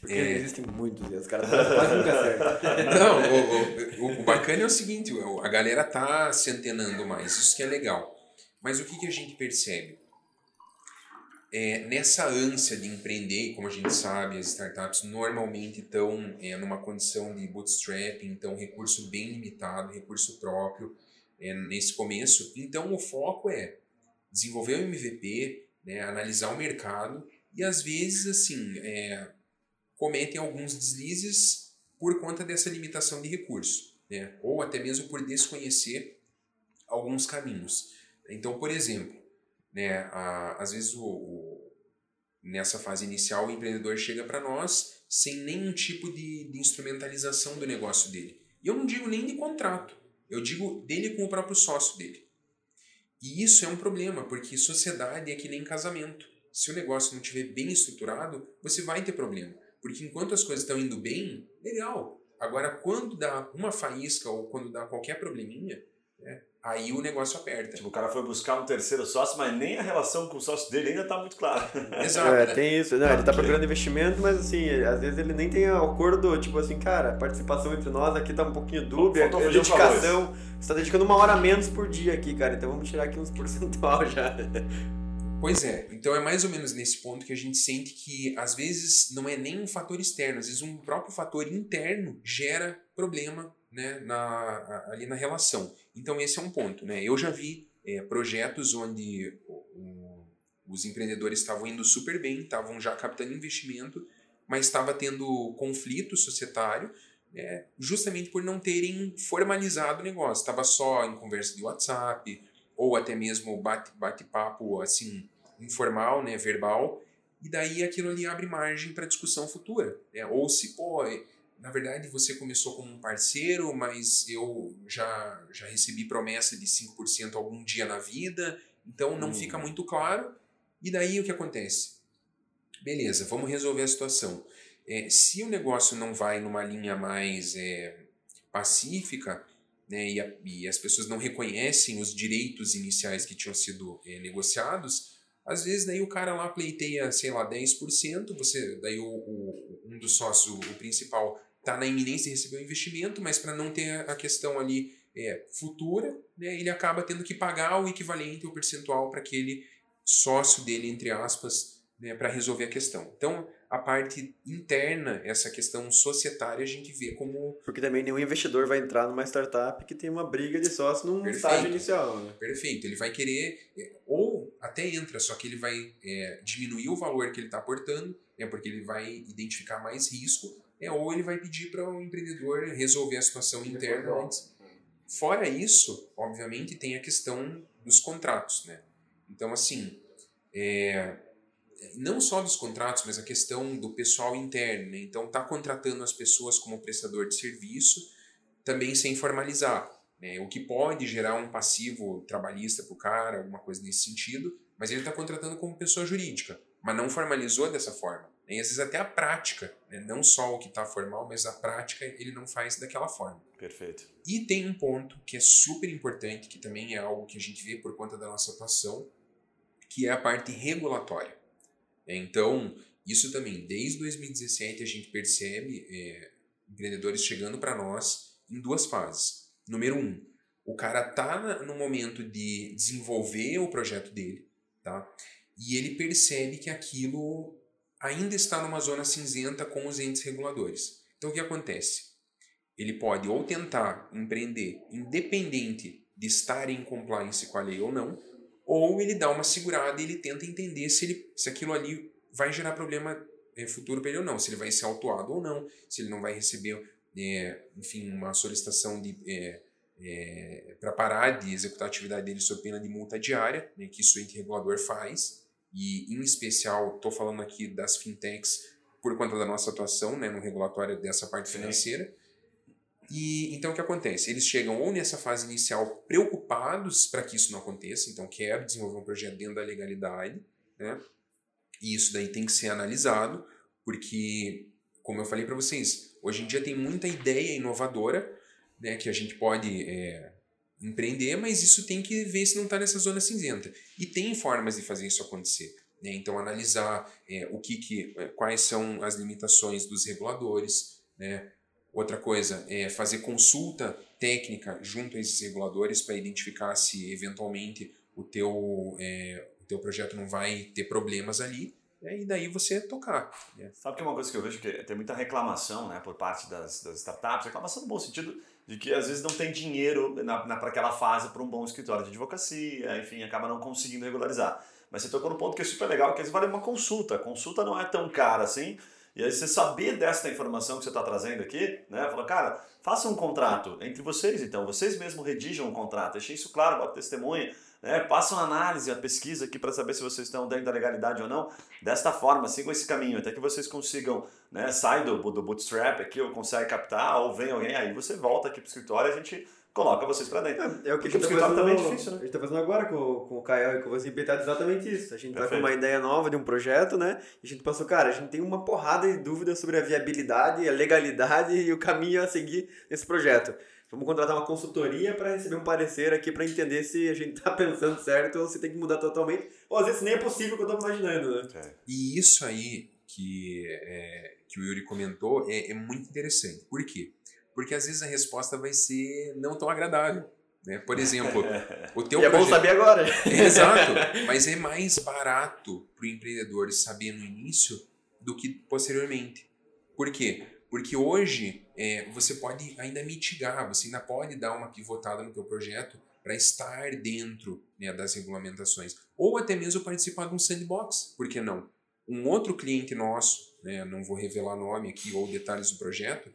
Porque é... existem muitos, e os caras quase nunca acertam. Não, o, o, o, bacana é o seguinte, a galera tá se antenando mais, isso que é legal. Mas o que, que a gente percebe? É, nessa ânsia de empreender, como a gente sabe, as startups normalmente estão é, numa condição de bootstrapping, então recurso bem limitado, recurso próprio é, nesse começo. Então o foco é desenvolver o MVP, né, analisar o mercado e às vezes assim é, cometem alguns deslizes por conta dessa limitação de recurso, né, ou até mesmo por desconhecer alguns caminhos. Então, por exemplo, né? A, às vezes, o, o, nessa fase inicial, o empreendedor chega para nós sem nenhum tipo de, de instrumentalização do negócio dele. E eu não digo nem de contrato, eu digo dele com o próprio sócio dele. E isso é um problema, porque sociedade é que nem casamento. Se o negócio não estiver bem estruturado, você vai ter problema. Porque enquanto as coisas estão indo bem, legal. Agora, quando dá uma faísca ou quando dá qualquer probleminha, né, aí o negócio aperta. Tipo, o cara foi buscar um terceiro sócio, mas nem a relação com o sócio dele ainda tá muito clara. Exato. É, tem isso. Não, ele tá procurando investimento, mas assim, às vezes ele nem tem acordo, tipo assim, cara, a participação entre nós aqui tá um pouquinho dúbia, a dedicação. Você tá dedicando uma hora menos por dia aqui, cara, então vamos tirar aqui uns percentual já. Pois é, então é mais ou menos nesse ponto que a gente sente que às vezes não é nem um fator externo, às vezes um próprio fator interno gera problema né, na, ali na relação. Então esse é um ponto. Né? Eu já vi é, projetos onde o, os empreendedores estavam indo super bem, estavam já captando investimento, mas estava tendo conflito societário, né, justamente por não terem formalizado o negócio. Estava só em conversa de WhatsApp, ou até mesmo bate-papo bate assim, informal, né, verbal, e daí aquilo ali abre margem para discussão futura. Né? Ou se, pô, na verdade você começou como um parceiro, mas eu já, já recebi promessa de 5% algum dia na vida, então não hum. fica muito claro. E daí o que acontece? Beleza, vamos resolver a situação. É, se o negócio não vai numa linha mais é, pacífica, né, e, a, e, as pessoas não reconhecem os direitos iniciais que tinham sido é, negociados, às vezes daí o cara lá pleiteia, sei lá, 10%, você, daí o, o um dos sócios, o principal, está na iminência de receber o investimento, mas para não ter a questão ali é, futura, né, ele acaba tendo que pagar o equivalente ou percentual para aquele sócio dele, entre aspas, né, para resolver a questão. Então, a parte interna, essa questão societária, a gente vê como. Porque também nenhum investidor vai entrar numa startup que tem uma briga de sócio num Perfeito. estágio inicial. Né? Perfeito. Ele vai querer, é, ou até entra, só que ele vai é, diminuir o valor que ele está aportando, é porque ele vai identificar mais risco, é, ou ele vai pedir para o empreendedor resolver a situação interna antes. Fora isso, obviamente, tem a questão dos contratos. Né? Então, assim. É, não só dos contratos, mas a questão do pessoal interno. Né? Então, está contratando as pessoas como prestador de serviço, também sem formalizar. Né? O que pode gerar um passivo trabalhista para o cara, alguma coisa nesse sentido, mas ele está contratando como pessoa jurídica, mas não formalizou dessa forma. E às vezes até a prática, né? não só o que está formal, mas a prática ele não faz daquela forma. Perfeito. E tem um ponto que é super importante, que também é algo que a gente vê por conta da nossa atuação, que é a parte regulatória. Então, isso também, desde 2017 a gente percebe é, empreendedores chegando para nós em duas fases. Número um, o cara tá no momento de desenvolver o projeto dele, tá? E ele percebe que aquilo ainda está numa zona cinzenta com os entes reguladores. Então o que acontece? Ele pode ou tentar empreender independente de estar em compliance com a lei ou não, ou ele dá uma segurada e ele tenta entender se, ele, se aquilo ali vai gerar problema é, futuro para ele ou não, se ele vai ser autuado ou não, se ele não vai receber, é, enfim, uma solicitação de é, é, para parar de executar a atividade dele sob pena de multa diária, né, que isso o ente regulador faz, e em especial estou falando aqui das fintechs por conta da nossa atuação né, no regulatório dessa parte financeira. E então o que acontece? Eles chegam ou nessa fase inicial preocupados para que isso não aconteça, então quero desenvolver um projeto dentro da legalidade, né? E isso daí tem que ser analisado, porque como eu falei para vocês, hoje em dia tem muita ideia inovadora, né, que a gente pode é, empreender, mas isso tem que ver se não está nessa zona cinzenta. E tem formas de fazer isso acontecer. Né? Então analisar é, o que, que é, quais são as limitações dos reguladores, né? Outra coisa é fazer consulta técnica junto a esses reguladores para identificar se eventualmente o teu, é, o teu projeto não vai ter problemas ali né, e daí você tocar. Né? Sabe que é uma coisa que eu vejo que tem muita reclamação né, por parte das, das startups, reclamação no bom sentido de que às vezes não tem dinheiro para aquela fase para um bom escritório de advocacia, enfim, acaba não conseguindo regularizar. Mas você tocou no ponto que é super legal, que às vezes vale uma consulta. A consulta não é tão cara assim, e aí você saber desta informação que você está trazendo aqui, né? Falou, cara, faça um contrato entre vocês, então. Vocês mesmos redigam um contrato. Deixem isso claro, bota testemunha. Né? Passam a análise, a pesquisa aqui para saber se vocês estão dentro da legalidade ou não. Desta forma, sigam esse caminho, até que vocês consigam, né? Sai do, do bootstrap aqui, ou consegue captar, ou vem alguém, aí você volta aqui para o escritório e a gente coloca vocês para dentro. É, é, o que Porque a gente tá fazendo, também é difícil, né? A gente tá fazendo agora com, com o Caio e com o Vazim tá exatamente isso. A gente Perfeito. tá com uma ideia nova de um projeto, né? E a gente passou, cara, a gente tem uma porrada de dúvidas sobre a viabilidade, a legalidade e o caminho a seguir nesse projeto. Vamos contratar uma consultoria para receber um parecer aqui para entender se a gente tá pensando certo ou se tem que mudar totalmente. Ou às vezes nem é possível o que eu tô imaginando, né? É. E isso aí que, é, que o Yuri comentou é, é muito interessante. Por quê? porque às vezes a resposta vai ser não tão agradável. Né? Por exemplo, o teu e é bom saber agora. Exato, mas é mais barato para o empreendedor saber no início do que posteriormente. Por quê? Porque hoje é, você pode ainda mitigar, você ainda pode dar uma pivotada no teu projeto para estar dentro né, das regulamentações. Ou até mesmo participar de um sandbox, por que não? Um outro cliente nosso, né, não vou revelar nome aqui ou detalhes do projeto,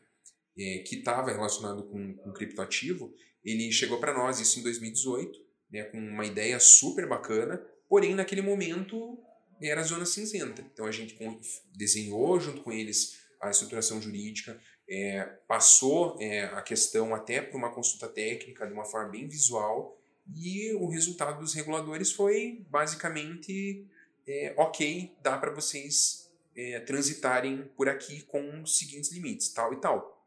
é, que estava relacionado com, com criptoativo, ele chegou para nós, isso em 2018, né, com uma ideia super bacana, porém naquele momento era a zona cinzenta. Então a gente desenhou junto com eles a estruturação jurídica, é, passou é, a questão até para uma consulta técnica de uma forma bem visual e o resultado dos reguladores foi basicamente é, ok, dá para vocês é, transitarem por aqui com os seguintes limites, tal e tal.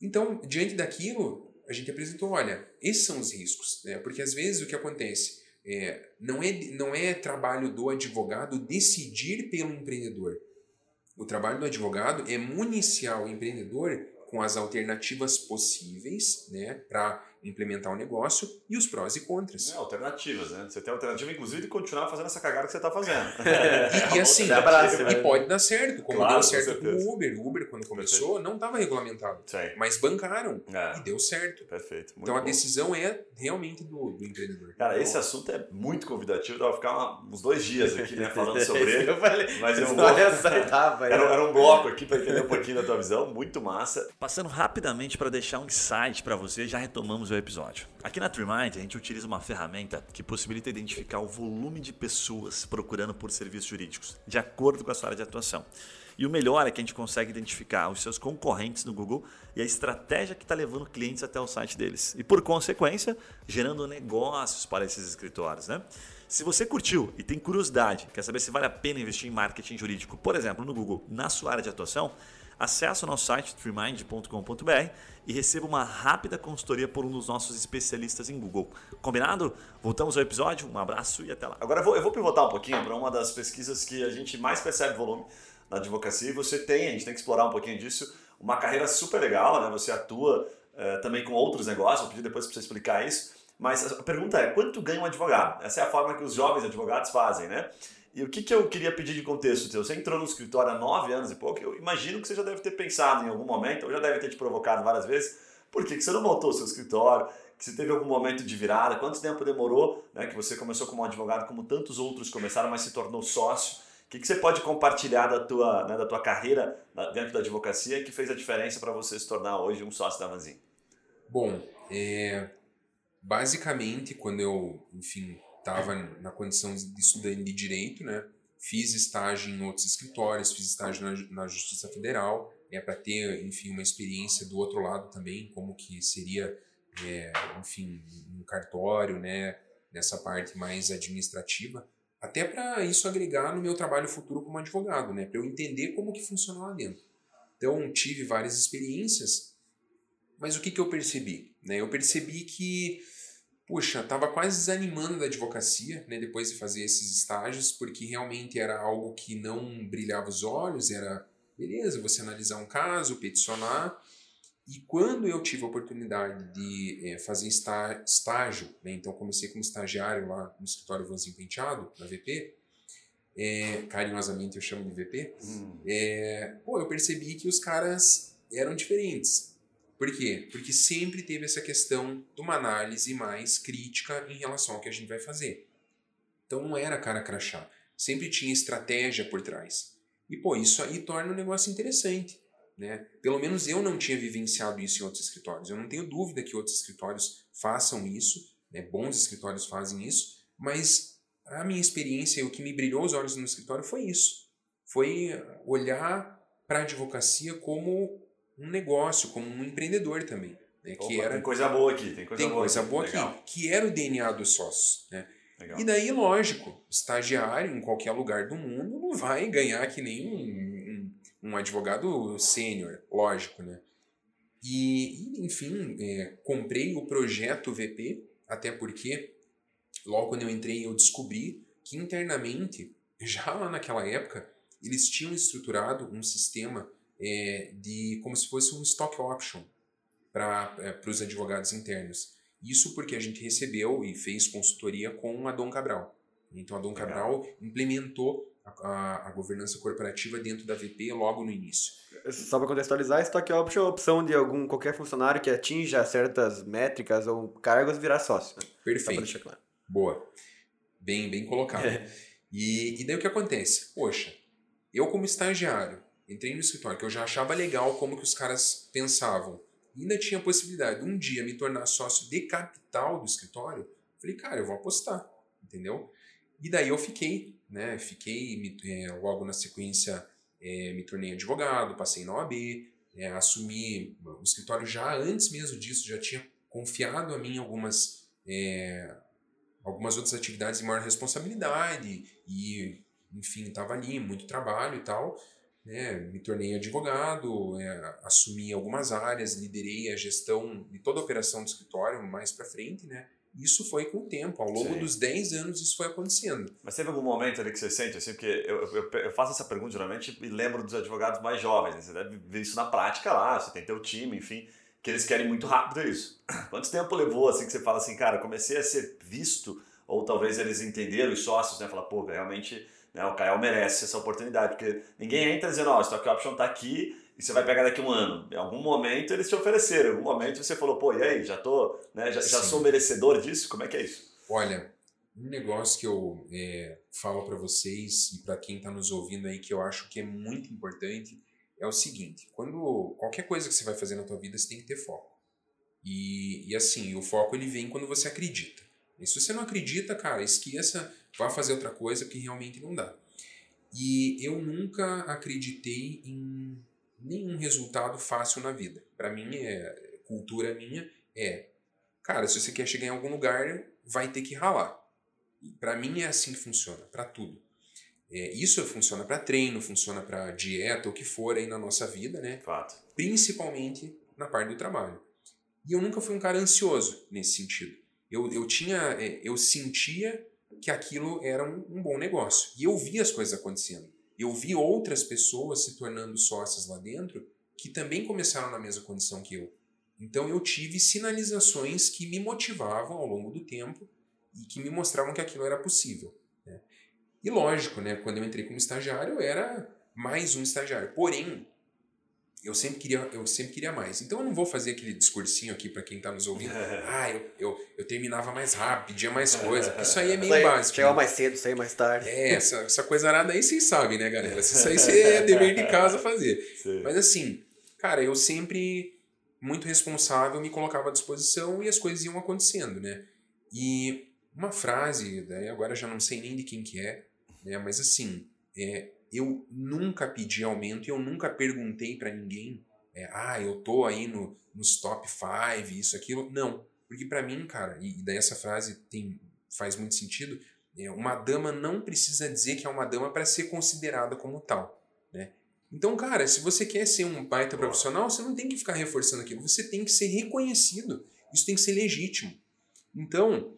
Então, diante daquilo, a gente apresentou, olha, esses são os riscos, né? porque às vezes o que acontece é, não, é, não é trabalho do advogado decidir pelo empreendedor. O trabalho do advogado é municiar o empreendedor com as alternativas possíveis né, para implementar o um negócio e os prós e contras. É, alternativas, né? Você tem alternativa, inclusive, de continuar fazendo essa cagada que você está fazendo. e, e, assim, abraço, e pode dar certo, como claro, deu certo com, com o Uber. O Uber, quando começou, Perfeito. não estava regulamentado. Sim. Mas bancaram é. e deu certo. Perfeito. Muito então bom. a decisão é realmente do, do empreendedor. Cara, então, esse assunto é muito convidativo. Dá pra ficar uma, uns dois dias aqui, né, falando sobre ele. eu falei, mas eu vou. era, era um bloco aqui para entender um pouquinho da tua visão. Muito massa. Passando rapidamente para deixar um insight para você, já retomamos o episódio. Aqui na TreeMind, a gente utiliza uma ferramenta que possibilita identificar o volume de pessoas procurando por serviços jurídicos, de acordo com a sua área de atuação. E o melhor é que a gente consegue identificar os seus concorrentes no Google e a estratégia que está levando clientes até o site deles. E por consequência, gerando negócios para esses escritórios. Né? Se você curtiu e tem curiosidade, quer saber se vale a pena investir em marketing jurídico, por exemplo, no Google, na sua área de atuação, acesse o nosso site freemind.com.br e receba uma rápida consultoria por um dos nossos especialistas em Google. Combinado? Voltamos ao episódio, um abraço e até lá. Agora eu vou, eu vou pivotar um pouquinho para uma das pesquisas que a gente mais percebe volume na advocacia e você tem, a gente tem que explorar um pouquinho disso, uma carreira super legal, né? Você atua é, também com outros negócios, vou pedir depois para você explicar isso. Mas a pergunta é, quanto ganha um advogado? Essa é a forma que os jovens advogados fazem, né? E o que, que eu queria pedir de contexto teu? Você entrou no escritório há nove anos e pouco, eu imagino que você já deve ter pensado em algum momento, ou já deve ter te provocado várias vezes, por que, que você não montou o seu escritório? Que você teve algum momento de virada? Quanto tempo demorou né, que você começou como advogado, como tantos outros começaram, mas se tornou sócio? O que, que você pode compartilhar da tua, né, da tua carreira dentro da advocacia que fez a diferença para você se tornar hoje um sócio da Manzin? Bom, é, basicamente, quando eu, enfim, estava na condição de estudante de direito, né? Fiz estágio em outros escritórios, fiz estágio na, na Justiça Federal, é para ter, enfim, uma experiência do outro lado também, como que seria, é, enfim, um cartório, né? Nessa parte mais administrativa, até para isso agregar no meu trabalho futuro como advogado, né? Para eu entender como que funciona lá dentro. Então tive várias experiências, mas o que que eu percebi? Né? Eu percebi que puxa, estava quase desanimando da advocacia, né, depois de fazer esses estágios, porque realmente era algo que não brilhava os olhos, era, beleza, você analisar um caso, peticionar, e quando eu tive a oportunidade de é, fazer estágio, né, então comecei como estagiário lá no escritório Vanzinho Penteado, na VP, é, carinhosamente eu chamo de VP, hum. é, pô, eu percebi que os caras eram diferentes. Por quê? Porque sempre teve essa questão de uma análise mais crítica em relação ao que a gente vai fazer. Então não era cara crachá. Sempre tinha estratégia por trás. E, pô, isso aí torna o negócio interessante. Né? Pelo menos eu não tinha vivenciado isso em outros escritórios. Eu não tenho dúvida que outros escritórios façam isso, né? bons escritórios fazem isso, mas a minha experiência e o que me brilhou os olhos no escritório foi isso. Foi olhar para a advocacia como um negócio, como um empreendedor também. Né? Opa, que era, tem coisa boa aqui, tem coisa tem boa, coisa boa aqui, que era o DNA dos sócios. Né? E daí, lógico, estagiário em qualquer lugar do mundo não vai ganhar que nem um, um, um advogado sênior, lógico, né? E, enfim, é, comprei o projeto VP, até porque logo quando eu entrei eu descobri que internamente, já lá naquela época, eles tinham estruturado um sistema é, de como se fosse um stock option para é, os advogados internos. Isso porque a gente recebeu e fez consultoria com a Dom Cabral. Então a Dom Cabral implementou a, a, a, governança corporativa dentro da VP logo no início. Só para contextualizar, stock option é a opção de algum qualquer funcionário que atinja certas métricas ou cargos virar sócio. Né? Perfeito. Claro. Boa. Bem, bem colocado. e, e daí o que acontece? Poxa, eu como estagiário entrei no escritório, que eu já achava legal como que os caras pensavam. Ainda tinha a possibilidade de um dia me tornar sócio de capital do escritório. Falei, cara, eu vou apostar, entendeu? E daí eu fiquei, né? Fiquei me, é, logo na sequência é, me tornei advogado, passei na OAB, é, assumi o escritório já antes mesmo disso, já tinha confiado a mim algumas é, algumas outras atividades de maior responsabilidade e enfim estava ali muito trabalho e tal né, me tornei advogado é, assumi algumas áreas liderei a gestão de toda a operação do escritório mais para frente né isso foi com o tempo, ao longo Sim. dos 10 anos isso foi acontecendo. Mas teve algum momento ali que você sente, assim, porque eu, eu, eu faço essa pergunta geralmente e lembro dos advogados mais jovens, né? você deve ver isso na prática lá, você tem teu time, enfim, que eles querem muito rápido isso. Quanto tempo levou, assim, que você fala assim, cara, comecei a ser visto, ou talvez eles entenderam, os sócios, né, falar, pô, realmente né, o Kael merece essa oportunidade, porque ninguém entra dizendo, ó, oh, Stock Option tá aqui, e você vai pegar daqui um ano. Em algum momento eles te ofereceram, em algum momento você falou, pô, e aí, já tô, né, já, já sou merecedor disso? Como é que é isso? Olha, um negócio que eu é, falo para vocês e para quem está nos ouvindo aí que eu acho que é muito importante é o seguinte: quando qualquer coisa que você vai fazer na tua vida, você tem que ter foco. E, e assim, o foco ele vem quando você acredita. E se você não acredita, cara, esqueça, vá fazer outra coisa que realmente não dá. E eu nunca acreditei em nenhum resultado fácil na vida. Para mim, é, cultura minha é, cara, se você quer chegar em algum lugar, vai ter que ralar. Para mim é assim que funciona, para tudo. É, isso funciona para treino, funciona para dieta, o que for aí na nossa vida, né? Fato. Principalmente na parte do trabalho. E eu nunca fui um cara ansioso nesse sentido. Eu, eu tinha, é, eu sentia que aquilo era um, um bom negócio. E eu via as coisas acontecendo eu vi outras pessoas se tornando sócias lá dentro que também começaram na mesma condição que eu. Então eu tive sinalizações que me motivavam ao longo do tempo e que me mostravam que aquilo era possível. Né? E lógico, né, quando eu entrei como estagiário, eu era mais um estagiário. Porém, eu sempre queria, eu sempre queria mais. Então eu não vou fazer aquele discursinho aqui para quem tá nos ouvindo. ah, eu, eu, eu, terminava mais rápido, pedia mais coisa. Isso aí é meio básico. Chegava né? mais cedo, saía mais tarde. É, essa, essa coisa arada aí vocês sabem, né, galera? Isso aí você é dever de casa fazer. Sim. Mas assim, cara, eu sempre, muito responsável, me colocava à disposição e as coisas iam acontecendo, né? E uma frase, daí agora já não sei nem de quem que é, né? Mas assim, é, eu nunca pedi aumento e eu nunca perguntei para ninguém, é, ah, eu tô aí no, nos top 5, isso, aquilo. Não. Porque para mim, cara, e daí essa frase tem, faz muito sentido, é, uma dama não precisa dizer que é uma dama para ser considerada como tal, né? Então, cara, se você quer ser um baita profissional, você não tem que ficar reforçando aquilo, você tem que ser reconhecido. Isso tem que ser legítimo. Então,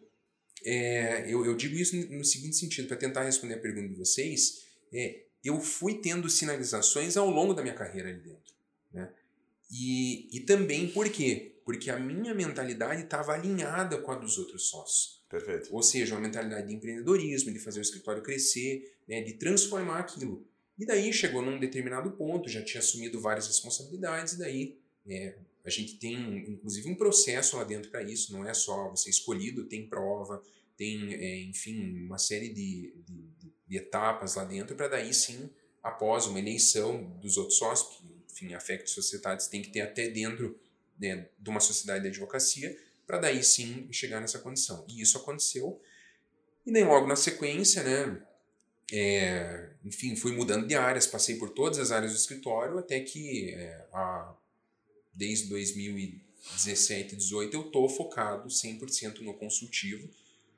é, eu, eu, digo isso no, seguinte sentido, para tentar responder a pergunta de vocês, é, eu fui tendo sinalizações ao longo da minha carreira ali dentro. Né? E, e também por quê? Porque a minha mentalidade estava alinhada com a dos outros sócios. Perfeito. Ou seja, uma mentalidade de empreendedorismo, de fazer o escritório crescer, né, de transformar aquilo. E daí chegou num determinado ponto, já tinha assumido várias responsabilidades, e daí é, a gente tem inclusive um processo lá dentro para isso, não é só você escolhido, tem prova, tem, é, enfim, uma série de, de de etapas lá dentro, para daí sim, após uma eleição dos outros sócios, que, enfim, a FEC de sociedades tem que ter até dentro né, de uma sociedade de advocacia, para daí sim chegar nessa condição. E isso aconteceu. E nem logo na sequência, né, é, enfim, fui mudando de áreas, passei por todas as áreas do escritório, até que é, a, desde 2017, 2018, eu estou focado 100% no consultivo,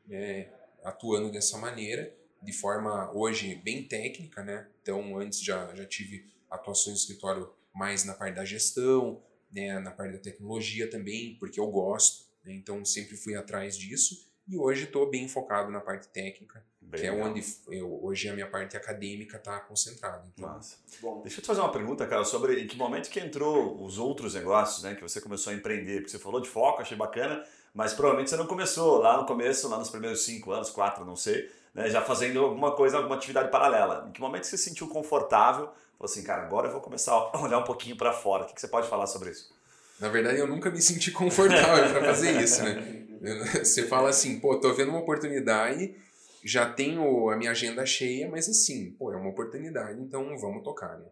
né, atuando dessa maneira de forma hoje bem técnica, né? Então, antes já, já tive atuações no escritório mais na parte da gestão, né? na parte da tecnologia também, porque eu gosto, né? então sempre fui atrás disso. E hoje estou bem focado na parte técnica, bem que é onde eu, hoje a minha parte acadêmica está concentrada. Então, Massa. Bom. Deixa eu te fazer uma pergunta, cara, sobre em que momento que entrou os outros negócios, né, que você começou a empreender, porque você falou de foco, achei bacana, mas provavelmente você não começou lá no começo, lá nos primeiros cinco anos, quatro, não sei, né, já fazendo alguma coisa, alguma atividade paralela. Em que momento você se sentiu confortável? Falou assim, cara, agora eu vou começar a olhar um pouquinho para fora. O que você pode falar sobre isso? Na verdade, eu nunca me senti confortável para fazer isso, né? Você fala assim, pô, tô vendo uma oportunidade, já tenho a minha agenda cheia, mas assim, pô, é uma oportunidade, então vamos tocar, né?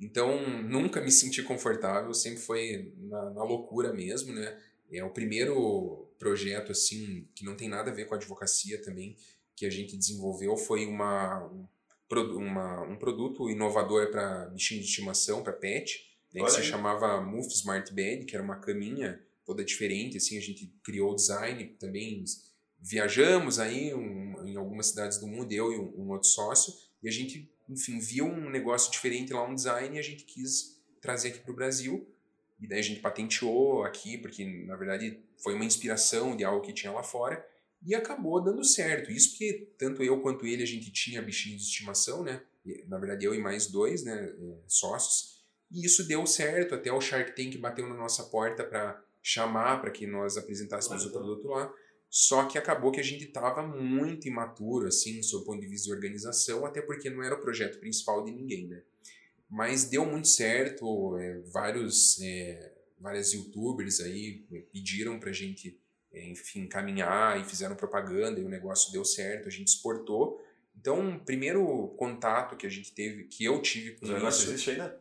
Então, nunca me senti confortável, sempre foi na, na loucura mesmo, né? É o primeiro projeto, assim, que não tem nada a ver com a advocacia também, que a gente desenvolveu foi uma, um, uma, um produto inovador para bichinho de estimação, para pet, né, que se chamava Move Smart Bed, que era uma caminha toda diferente, assim, a gente criou o design, também viajamos aí um, em algumas cidades do mundo, eu e um, um, outro sócio, e a gente, enfim, viu um negócio diferente lá, um design, e a gente quis trazer aqui para o Brasil, e daí a gente patenteou aqui, porque na verdade foi uma inspiração de algo que tinha lá fora, e acabou dando certo. Isso porque tanto eu quanto ele a gente tinha bichinhos de estimação, né? Na verdade eu e mais dois, né, é, sócios. E isso deu certo, até o Shark Tank bateu na nossa porta para chamar para que nós apresentássemos o produto lá. Só que acabou que a gente estava muito imaturo, assim, sob o ponto de vista de organização, até porque não era o projeto principal de ninguém, né? Mas deu muito certo, é, vários, é, várias youtubers aí pediram para a gente enfim, caminhar e fizeram propaganda e o negócio deu certo, a gente exportou. Então, o primeiro contato que a gente teve, que eu tive com o negócio existe ainda?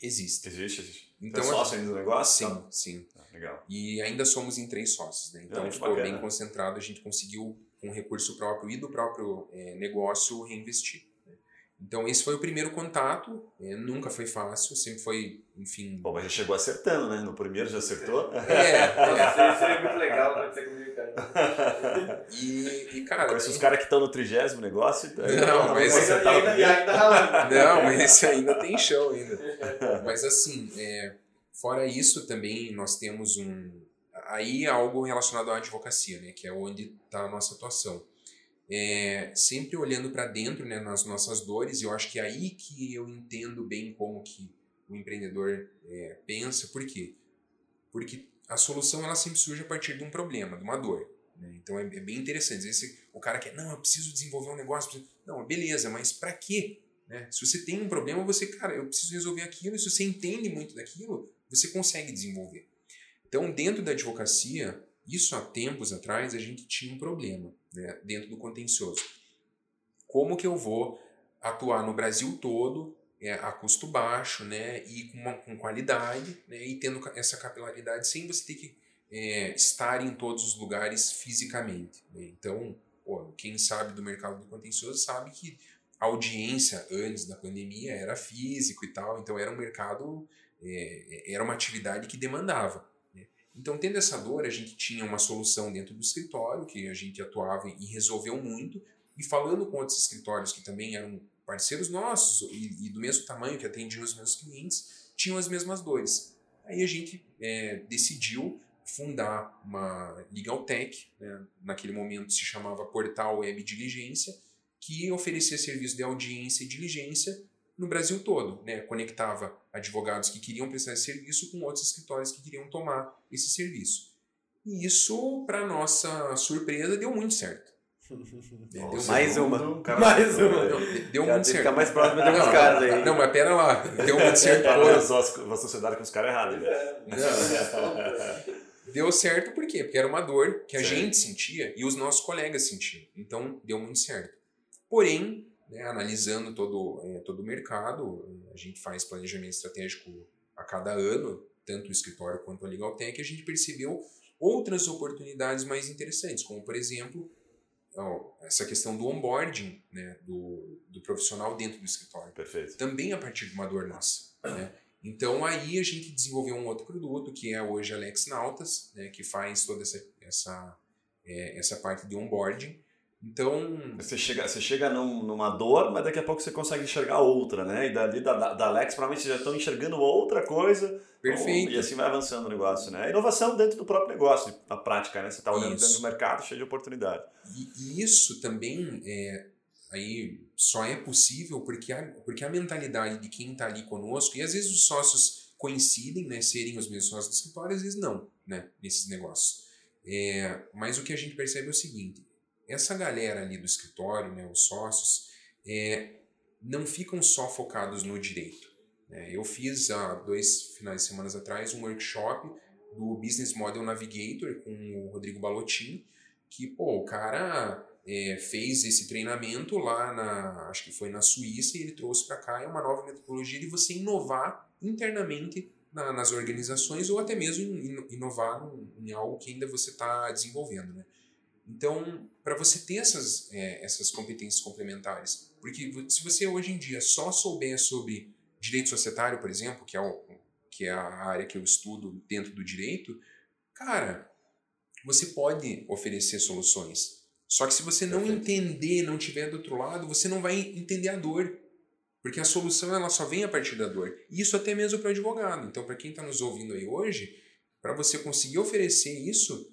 Existe. Existe, existe. Então, Tem sócio ainda do negócio? Sim, tá. sim. Ah, legal. E ainda somos em três sócios, né? Então, ficou bacana. bem concentrado, a gente conseguiu, com recurso próprio e do próprio é, negócio, reinvestir. Então, esse foi o primeiro contato. É, nunca foi fácil, sempre foi, enfim. Bom, mas já chegou acertando, né? No primeiro já acertou? É, é. seria muito legal acontecer comigo, cara. E, e cara. Conheço os caras que estão no trigésimo negócio. Então, não, mas. Esse ainda, ainda, não, mas esse ainda tem show ainda. Mas assim, é, fora isso também nós temos um. Aí é algo relacionado à advocacia, né? Que é onde está a nossa atuação é, sempre olhando para dentro, né, nas nossas dores, e eu acho que é aí que eu entendo bem como que o empreendedor é, pensa, por quê? Porque a solução ela sempre surge a partir de um problema, de uma dor. Né? Então é, é, bem interessante. Esse, o cara quer, não, eu preciso desenvolver um negócio. Preciso... Não, beleza, mas para quê? Né? Se você tem um problema, você, cara, eu preciso resolver aquilo, e se você entende muito daquilo, você consegue desenvolver. Então, dentro da advocacia, isso há tempos atrás a gente tinha um problema né, dentro do contencioso. Como que eu vou atuar no Brasil todo é, a custo baixo né, e com, uma, com qualidade né, e tendo essa capilaridade sem você ter que é, estar em todos os lugares fisicamente. Né? Então, pô, quem sabe do mercado do contencioso sabe que a audiência antes da pandemia era físico e tal, então era um mercado, é, era uma atividade que demandava. Então, tendo essa dor, a gente tinha uma solução dentro do escritório, que a gente atuava e resolveu muito, e falando com outros escritórios que também eram parceiros nossos e, e do mesmo tamanho que atendiam os meus clientes, tinham as mesmas dores. Aí a gente é, decidiu fundar uma Legal Tech, né? naquele momento se chamava Portal Web Diligência, que oferecia serviço de audiência e diligência no Brasil todo, né? Conectava advogados que queriam prestar esse serviço com outros escritórios que queriam tomar esse serviço. E isso, para nossa surpresa, deu muito certo. Deu mais uma. mais uma. Não, deu muito certo. Ficar mais próximo uns caras aí. Não, mas pera lá. Deu muito certo. Uma sociedade com os caras errados. Deu certo por quê? Porque era uma dor que a certo. gente sentia e os nossos colegas sentiam. Então, deu muito certo. Porém, né, analisando todo, é, todo o mercado. A gente faz planejamento estratégico a cada ano, tanto o escritório quanto a Legal Tech, a gente percebeu outras oportunidades mais interessantes, como por exemplo essa questão do onboarding né, do, do profissional dentro do escritório. Perfeito. Também a partir de uma dor nossa. Né? Então aí a gente desenvolveu um outro produto que é hoje a Lex Nautas, né, que faz toda essa, essa, é, essa parte de onboarding. Então. Você chega, você chega num, numa dor, mas daqui a pouco você consegue enxergar outra, né? E dali da, da Alex, provavelmente já estão enxergando outra coisa. Perfeito. e assim vai avançando o negócio, né? Inovação dentro do próprio negócio, na prática, né? Você está olhando isso. dentro do mercado cheio de oportunidade. E, e isso também é, aí só é possível porque a, porque a mentalidade de quem está ali conosco, e às vezes os sócios coincidem, né? Serem os mesmos sócios do escritório, às vezes não, né? Nesses negócios. É, mas o que a gente percebe é o seguinte: essa galera ali do escritório, né, os sócios, é, não ficam só focados no direito. Né? Eu fiz há dois finais de semana atrás um workshop do Business Model Navigator com o Rodrigo Balotin, que pô, o cara é, fez esse treinamento lá na, acho que foi na Suíça e ele trouxe para cá é uma nova metodologia de você inovar internamente na, nas organizações ou até mesmo inovar em algo que ainda você está desenvolvendo, né? Então, para você ter essas, é, essas competências complementares, porque se você hoje em dia só souber sobre direito societário, por exemplo, que é, o, que é a área que eu estudo dentro do direito, cara, você pode oferecer soluções. Só que se você não Perfeito. entender, não tiver do outro lado, você não vai entender a dor. Porque a solução ela só vem a partir da dor. Isso até mesmo para advogado. Então, para quem está nos ouvindo aí hoje, para você conseguir oferecer isso,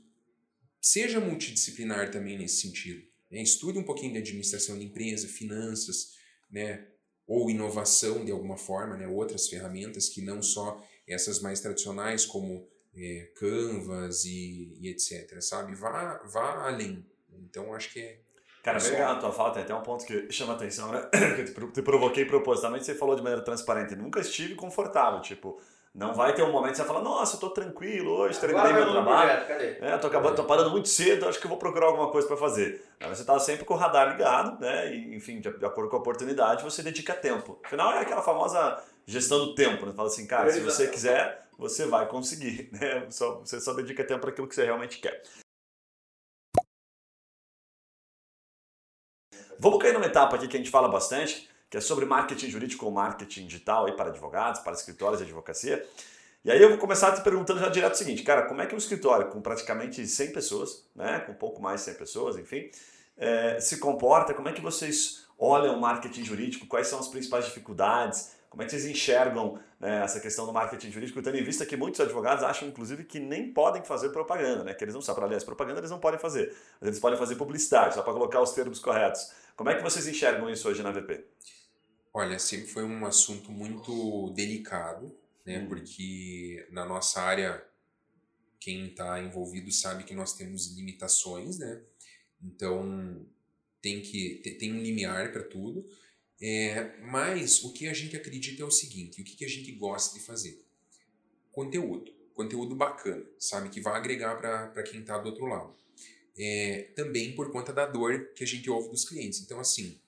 seja multidisciplinar também nesse sentido. Né? Estude um pouquinho de administração de empresa, finanças, né? ou inovação de alguma forma, né? outras ferramentas que não só essas mais tradicionais como é, Canvas e, e, etc. Sabe? Vá, vá além. Então, acho que é. Cara, bem legal a tua fala, tem até um ponto que chama atenção, né? que eu te provoquei propositalmente, você falou de maneira transparente. Nunca estive confortável, tipo, não vai ter um momento que você vai falar, nossa, eu tô tranquilo hoje, terminei meu trabalho. Projeto, é, tô, acabando, tô parando muito cedo, acho que eu vou procurar alguma coisa para fazer. Aí você tá sempre com o radar ligado, né? E, enfim, de, de, acordo com a oportunidade, você dedica tempo. Afinal, é aquela famosa gestão do tempo, né? Fala assim, cara, se você quiser, você vai conseguir, né? Só, você só dedica tempo para aquilo que você realmente quer. Vamos cair numa etapa aqui que a gente fala bastante, que é sobre marketing jurídico ou marketing digital aí para advogados, para escritórios de advocacia. E aí eu vou começar te perguntando já direto o seguinte, cara, como é que um escritório com praticamente 100 pessoas, né, com pouco mais de 100 pessoas, enfim, é, se comporta? Como é que vocês olham o marketing jurídico? Quais são as principais dificuldades? Como é que vocês enxergam né, essa questão do marketing jurídico, tendo em vista que muitos advogados acham, inclusive, que nem podem fazer propaganda, né? Que eles não sabem, aliás, propaganda eles não podem fazer, mas eles podem fazer publicidade, só para colocar os termos corretos. Como é que vocês enxergam isso hoje na VP? Olha, sempre foi um assunto muito delicado, né? Hum. Porque na nossa área, quem está envolvido sabe que nós temos limitações, né? Então tem que tem um limiar para tudo. É, mas o que a gente acredita é o seguinte: o que, que a gente gosta de fazer? Conteúdo. Conteúdo bacana, sabe? Que vai agregar para quem está do outro lado. É, também por conta da dor que a gente ouve dos clientes. Então, assim,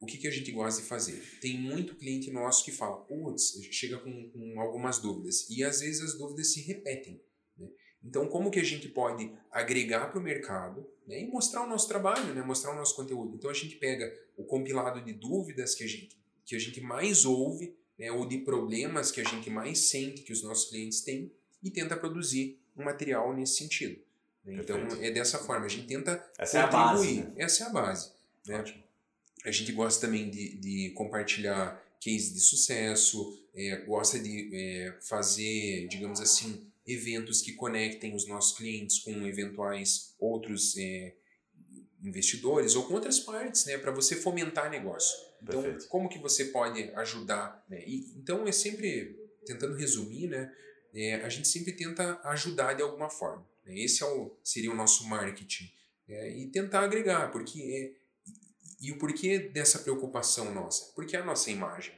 o que, que a gente gosta de fazer? Tem muito cliente nosso que fala, putz, chega com, com algumas dúvidas. E às vezes as dúvidas se repetem. Né? Então, como que a gente pode agregar para o mercado né? e mostrar o nosso trabalho, né? mostrar o nosso conteúdo? Então, a gente pega o compilado de dúvidas que a gente, que a gente mais ouve, né? ou de problemas que a gente mais sente que os nossos clientes têm, e tenta produzir um material nesse sentido. Né? Então, é dessa forma. A gente tenta Essa contribuir. É a base, né? Essa é a base. Né? Ótimo. A gente gosta também de, de compartilhar cases de sucesso, é, gosta de é, fazer, digamos assim, eventos que conectem os nossos clientes com eventuais outros é, investidores ou com outras partes, né, para você fomentar negócio. Então, Perfeito. como que você pode ajudar? Né? E, então, é sempre, tentando resumir, né, é, a gente sempre tenta ajudar de alguma forma. Né? Esse é o, seria o nosso marketing. É, e tentar agregar, porque é, e o porquê dessa preocupação nossa? Porque é a nossa imagem.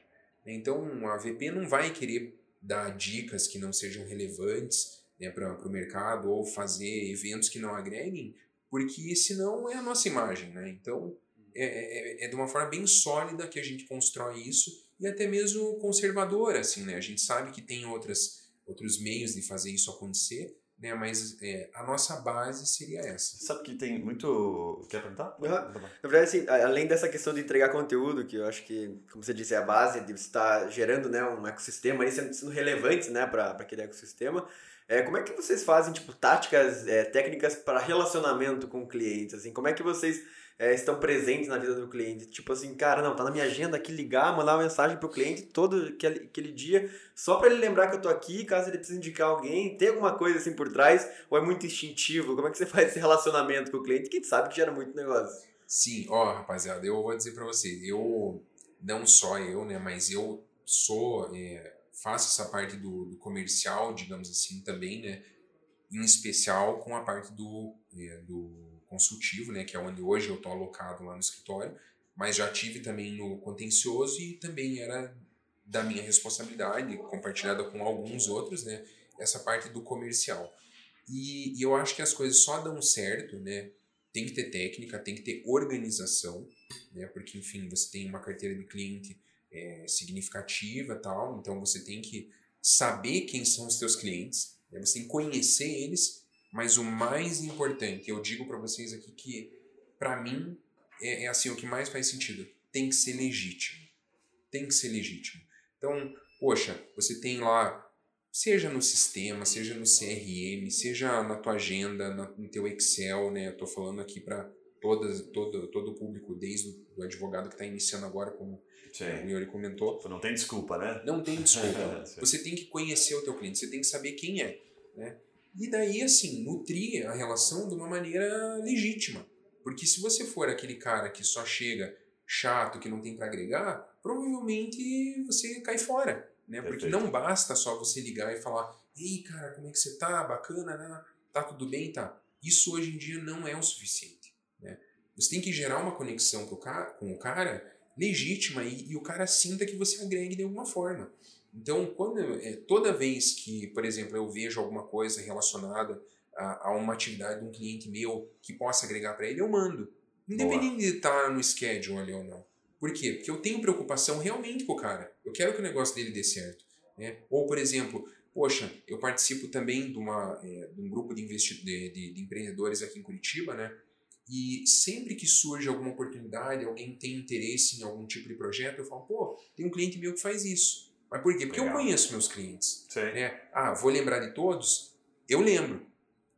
Né? Então, a VP não vai querer dar dicas que não sejam relevantes né, para o mercado ou fazer eventos que não agreguem, porque senão é a nossa imagem. Né? Então, é, é, é, de uma forma bem sólida que a gente constrói isso e até mesmo conservadora. Assim, né? A gente sabe que tem outras, outros meios de fazer isso acontecer, né? Mas é, a nossa base seria essa. Sabe que tem muito. Quer perguntar? Uhum. Na verdade, assim, além dessa questão de entregar conteúdo, que eu acho que, como você disse, é a base de você estar gerando né, um ecossistema, sendo, sendo relevante né, para aquele ecossistema. É, como é que vocês fazem tipo, táticas, é, técnicas para relacionamento com clientes? Assim, como é que vocês é, estão presentes na vida do cliente. Tipo assim, cara, não, tá na minha agenda aqui ligar, mandar uma mensagem pro cliente todo aquele, aquele dia, só para ele lembrar que eu tô aqui, caso ele precise indicar alguém, tem alguma coisa assim por trás, ou é muito instintivo? Como é que você faz esse relacionamento com o cliente? Que a gente sabe que gera muito negócio. Sim, ó, rapaziada, eu vou dizer para você, eu, não só eu, né, mas eu sou, é, faço essa parte do, do comercial, digamos assim, também, né, em especial com a parte do, é, do consultivo, né, que é onde hoje eu estou alocado lá no escritório, mas já tive também no contencioso e também era da minha responsabilidade, compartilhada com alguns outros, né, essa parte do comercial. E, e eu acho que as coisas só dão certo, né, tem que ter técnica, tem que ter organização, né, porque enfim, você tem uma carteira de cliente é, significativa tal, então você tem que saber quem são os seus clientes, né, você tem que conhecer eles Mas o mais importante, eu digo para vocês aqui que, para mim, é, é, assim, o que mais faz sentido. Tem que ser legítimo. Tem que ser legítimo. Então, poxa, você tem lá, seja no sistema, seja no CRM, seja na tua agenda, no teu Excel, né? Eu tô falando aqui para todas, todo, todo o público, desde o advogado que está iniciando agora, como Sim. o Yuri comentou. Não tem desculpa, né? Não tem desculpa. você tem que conhecer o teu cliente, você tem que saber quem é, né? E daí, assim, nutrir a relação de uma maneira legítima. Porque se você for aquele cara que só chega chato, que não tem para agregar, provavelmente você cai fora. Né? Porque não basta só você ligar e falar: Ei, cara, como é que você tá? Bacana, né? Tá tudo bem? Tá. Isso hoje em dia não é o suficiente. Né? Você tem que gerar uma conexão com o cara, com o cara legítima e, e, o cara sinta que você agregue de alguma forma. Então, quando é, toda vez que, por exemplo, eu vejo alguma coisa relacionada a, a uma atividade de um cliente meu que possa agregar para ele, eu mando. Independente Boa. de estar no schedule ali ou não. Por quê? Porque eu tenho preocupação realmente com o cara. Eu quero que o negócio dele dê certo. Né? Ou, por exemplo, poxa, eu participo também de, uma, é, de um grupo de, de, de, de, empreendedores aqui em Curitiba, né? E sempre que surge alguma oportunidade, alguém tem interesse em algum tipo de projeto, eu falo, pô, tem um cliente meu que faz isso. Mas por quê? Porque Legal. eu conheço meus clientes. Né? Ah, vou lembrar de todos? Eu lembro.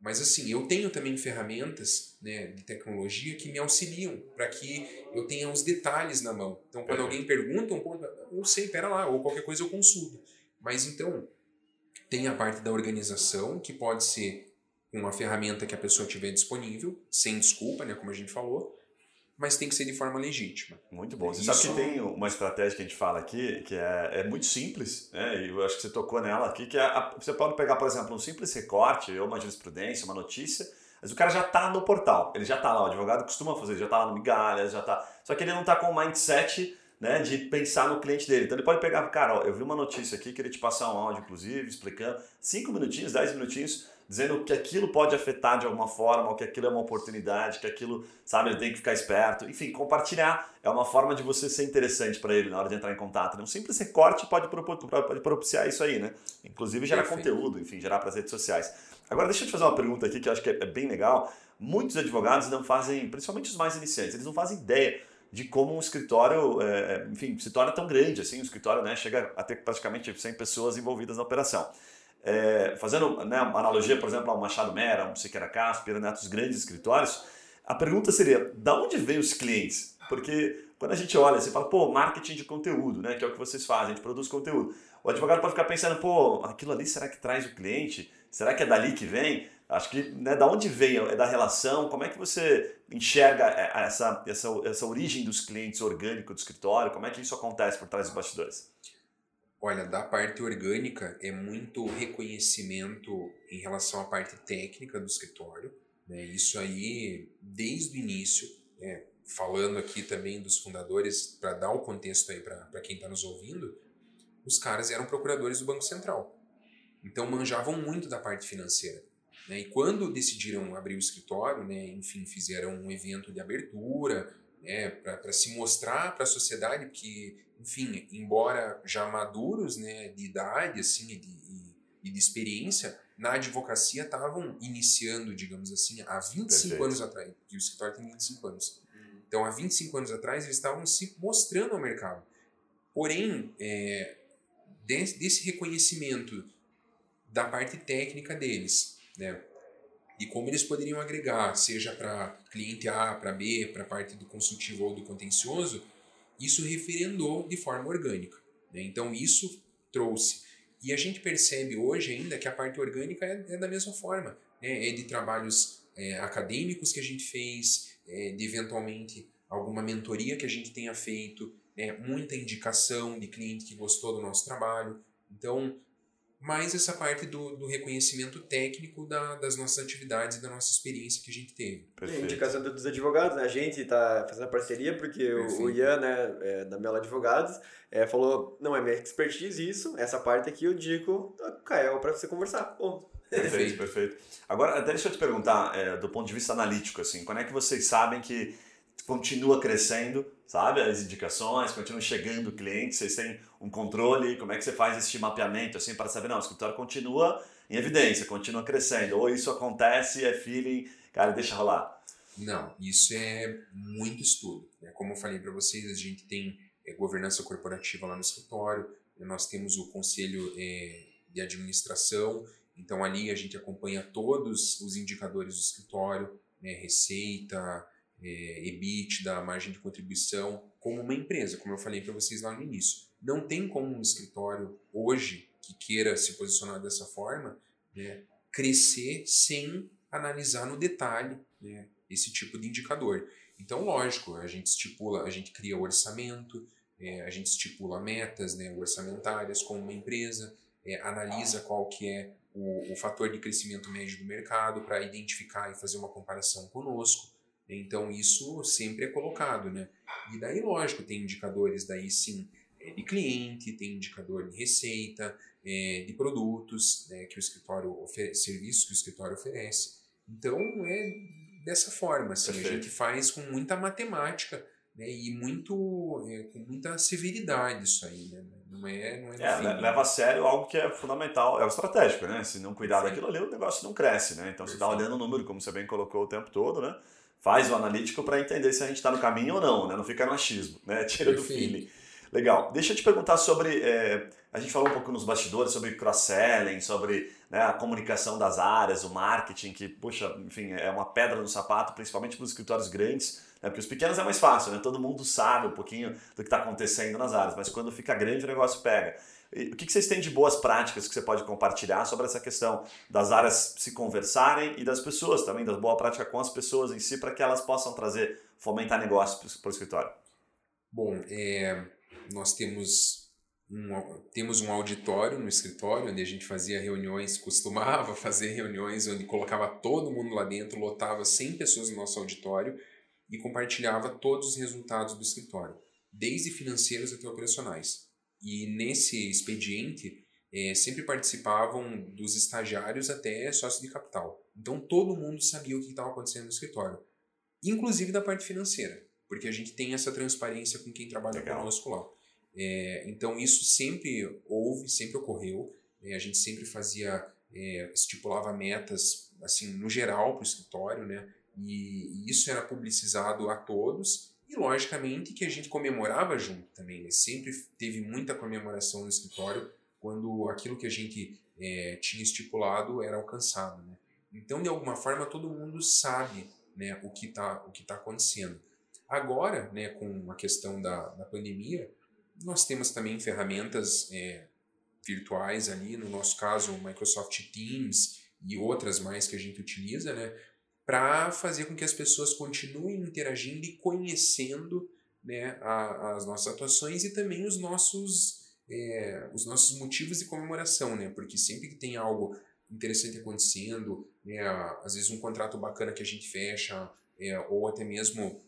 Mas assim, eu tenho também ferramentas né, de tecnologia que me auxiliam para que eu tenha os detalhes na mão. Então, quando alguém pergunta um ponto, eu sei, pera lá, ou qualquer coisa eu consulto. Mas então, tem a parte da organização, que pode ser uma ferramenta que a pessoa tiver disponível, sem desculpa, né, como a gente falou, mas tem que ser de forma legítima. Muito bom. Você Isso... sabe que tem uma estratégia que a gente fala aqui, que é, é muito simples, né? e eu acho que você tocou nela aqui, que é a, você pode pegar, por exemplo, um simples recorte, ou uma jurisprudência, uma notícia, mas o cara já está no portal, ele já está lá, o advogado costuma fazer, já está lá no migalhas, já está... Só que ele não está com o mindset né, de pensar no cliente dele. Então ele pode pegar, cara, ó, eu vi uma notícia aqui, queria te passar um áudio, inclusive, explicando, cinco minutinhos, dez minutinhos, dizendo que aquilo pode afetar de alguma forma, ou que aquilo é uma oportunidade, que aquilo, sabe, ele tem que ficar esperto. Enfim, compartilhar é uma forma de você ser interessante para ele na hora de entrar em contato. Né? Um simples recorte pode, pode propiciar isso aí, né? Inclusive gerar Perfeito. conteúdo, enfim, gerar para as redes sociais. Agora, deixa eu te fazer uma pergunta aqui que eu acho que é bem legal. Muitos advogados não fazem, principalmente os mais iniciantes, eles não fazem ideia de como um escritório, é, enfim, se torna tão grande assim, o escritório né, chega a ter praticamente 100 pessoas envolvidas na operação. É, fazendo né, uma analogia, por exemplo, ao Machado Mera, um Siqueira Castro, né, os grandes escritórios, a pergunta seria, da onde vêm os clientes? Porque quando a gente olha, você fala, pô, marketing de conteúdo, né, que é o que vocês fazem, a gente produz conteúdo. O advogado pode ficar pensando, pô, aquilo ali será que traz o cliente? Será que é dali que vem? Acho que né, da onde vem? É da relação? Como é que você enxerga é, essa, essa, essa origem dos clientes orgânico do escritório? Como é que isso acontece por trás dos bastidores? Olha, da parte orgânica é muito reconhecimento em relação à parte técnica do escritório. Né? Isso aí, desde o início, né? falando aqui também dos fundadores, para dar o contexto aí para quem está nos ouvindo, os caras eram procuradores do Banco Central. Então manjavam muito da parte financeira. Né? E quando decidiram abrir o escritório, né? enfim, fizeram um evento de abertura, né, para se mostrar para a sociedade que, enfim, embora já maduros né, de idade assim, e, de, e de experiência, na advocacia estavam iniciando, digamos assim, há 25 Perfeito. anos atrás, que o escritório tem 25 anos. Então, há 25 anos atrás, eles estavam se mostrando ao mercado. Porém, é, desse, desse reconhecimento da parte técnica deles, né, e como eles poderiam agregar, seja para cliente A, para B, para a parte do consultivo ou do contencioso, isso referendou de forma orgânica. Né? Então isso trouxe. E a gente percebe hoje ainda que a parte orgânica é, é da mesma forma. Né? É de trabalhos é, acadêmicos que a gente fez, é de eventualmente alguma mentoria que a gente tenha feito, né? muita indicação de cliente que gostou do nosso trabalho. Então, mais essa parte do, do reconhecimento técnico da, das nossas atividades e da nossa experiência que a gente teve. Perfeito. Indicação dos advogados, né? a gente está fazendo a parceria porque Perfeito. o Ian, né, é, da Mela Advogados, é, falou, não é minha expertise isso, essa parte aqui eu digo, Caio, para você conversar, ponto. Perfeito, perfeito. Agora, até deixa eu te perguntar, é, do ponto de vista analítico, assim, quando é que vocês sabem que continua crescendo sabe? As indicações, continuam chegando clientes, vocês têm um controle, como é que você faz esse mapeamento, assim, para saber, não, o escritório continua em evidência, continua crescendo, ou isso acontece, é feeling, cara, deixa rolar. Não, isso é muito estudo. Né? Como eu falei para vocês, a gente tem é, governança corporativa lá no escritório, nós temos o conselho é, de administração, então ali a gente acompanha todos os indicadores do escritório, né, receita, é, EBITDA, margem de contribuição, como uma empresa, como eu falei para vocês lá no início. Não tem como um escritório hoje que queira se posicionar dessa forma né, crescer sem analisar no detalhe né, esse tipo de indicador. Então, lógico, a gente estipula, a gente cria o orçamento, é, a gente estipula metas né, orçamentárias como uma empresa, é, analisa qual que é o, o fator de crescimento médio do mercado para identificar e fazer uma comparação conosco. Então isso sempre é colocado, né? E daí, lógico, tem indicadores daí sim é, de cliente, tem indicador de receita, é, de produtos né, que o escritório oferece, serviços que o escritório oferece. Então é dessa forma, assim, a gente faz com muita matemática né, e muito é, com muita severidade isso aí, né? Não é, não é, é leva a sério algo que é fundamental, é o estratégico, né? Se não cuidar Sim. daquilo ali, o negócio não cresce, né? Então, você está olhando o número, como você bem colocou o tempo todo, né? Faz o analítico para entender se a gente está no caminho ou não, né? Não fica no achismo, né? Tira Perfeito. do feeling. Legal. Deixa eu te perguntar sobre. É, a gente falou um pouco nos bastidores sobre cross-selling, sobre né, a comunicação das áreas, o marketing, que, puxa, enfim, é uma pedra no sapato, principalmente para os escritórios grandes, né, porque os pequenos é mais fácil, né? Todo mundo sabe um pouquinho do que está acontecendo nas áreas, mas quando fica grande o negócio pega. O que, vocês têm de boas práticas que você pode compartilhar sobre essa questão das áreas se conversarem e das pessoas também, das boa prática com as pessoas em si, para que elas possam trazer, fomentar negócios para o escritório? Bom, é, nós temos um, temos um auditório no escritório onde a gente fazia reuniões, costumava fazer reuniões onde colocava todo mundo lá dentro, lotava 100 pessoas no nosso auditório e compartilhava todos os resultados do escritório, desde financeiros até operacionais. E nesse expediente é, sempre participavam dos estagiários até sócio de capital. Então todo mundo sabia o que estava acontecendo no escritório, inclusive da parte financeira porque a gente tem essa transparência com quem trabalha Legal. conosco lá. É, então isso sempre houve, sempre ocorreu. É, a gente sempre fazia, é, estipulava metas assim no geral para o escritório, né? E, e, isso era publicizado a todos e logicamente que a gente comemorava junto também. Né? Sempre teve muita comemoração no escritório quando aquilo que a gente é, tinha estipulado era alcançado, né? Então de alguma forma todo mundo sabe, né, o que está o que tá acontecendo. Agora, né, com a questão da, da pandemia, nós temos também ferramentas é, virtuais ali, no nosso caso, o Microsoft Teams e outras mais que a gente utiliza, né, para fazer com que as pessoas continuem interagindo e conhecendo né, a, as nossas atuações e também os nossos, é, os nossos motivos de comemoração, né, porque sempre que tem algo interessante acontecendo, né, às vezes um contrato bacana que a gente fecha, é, ou até mesmo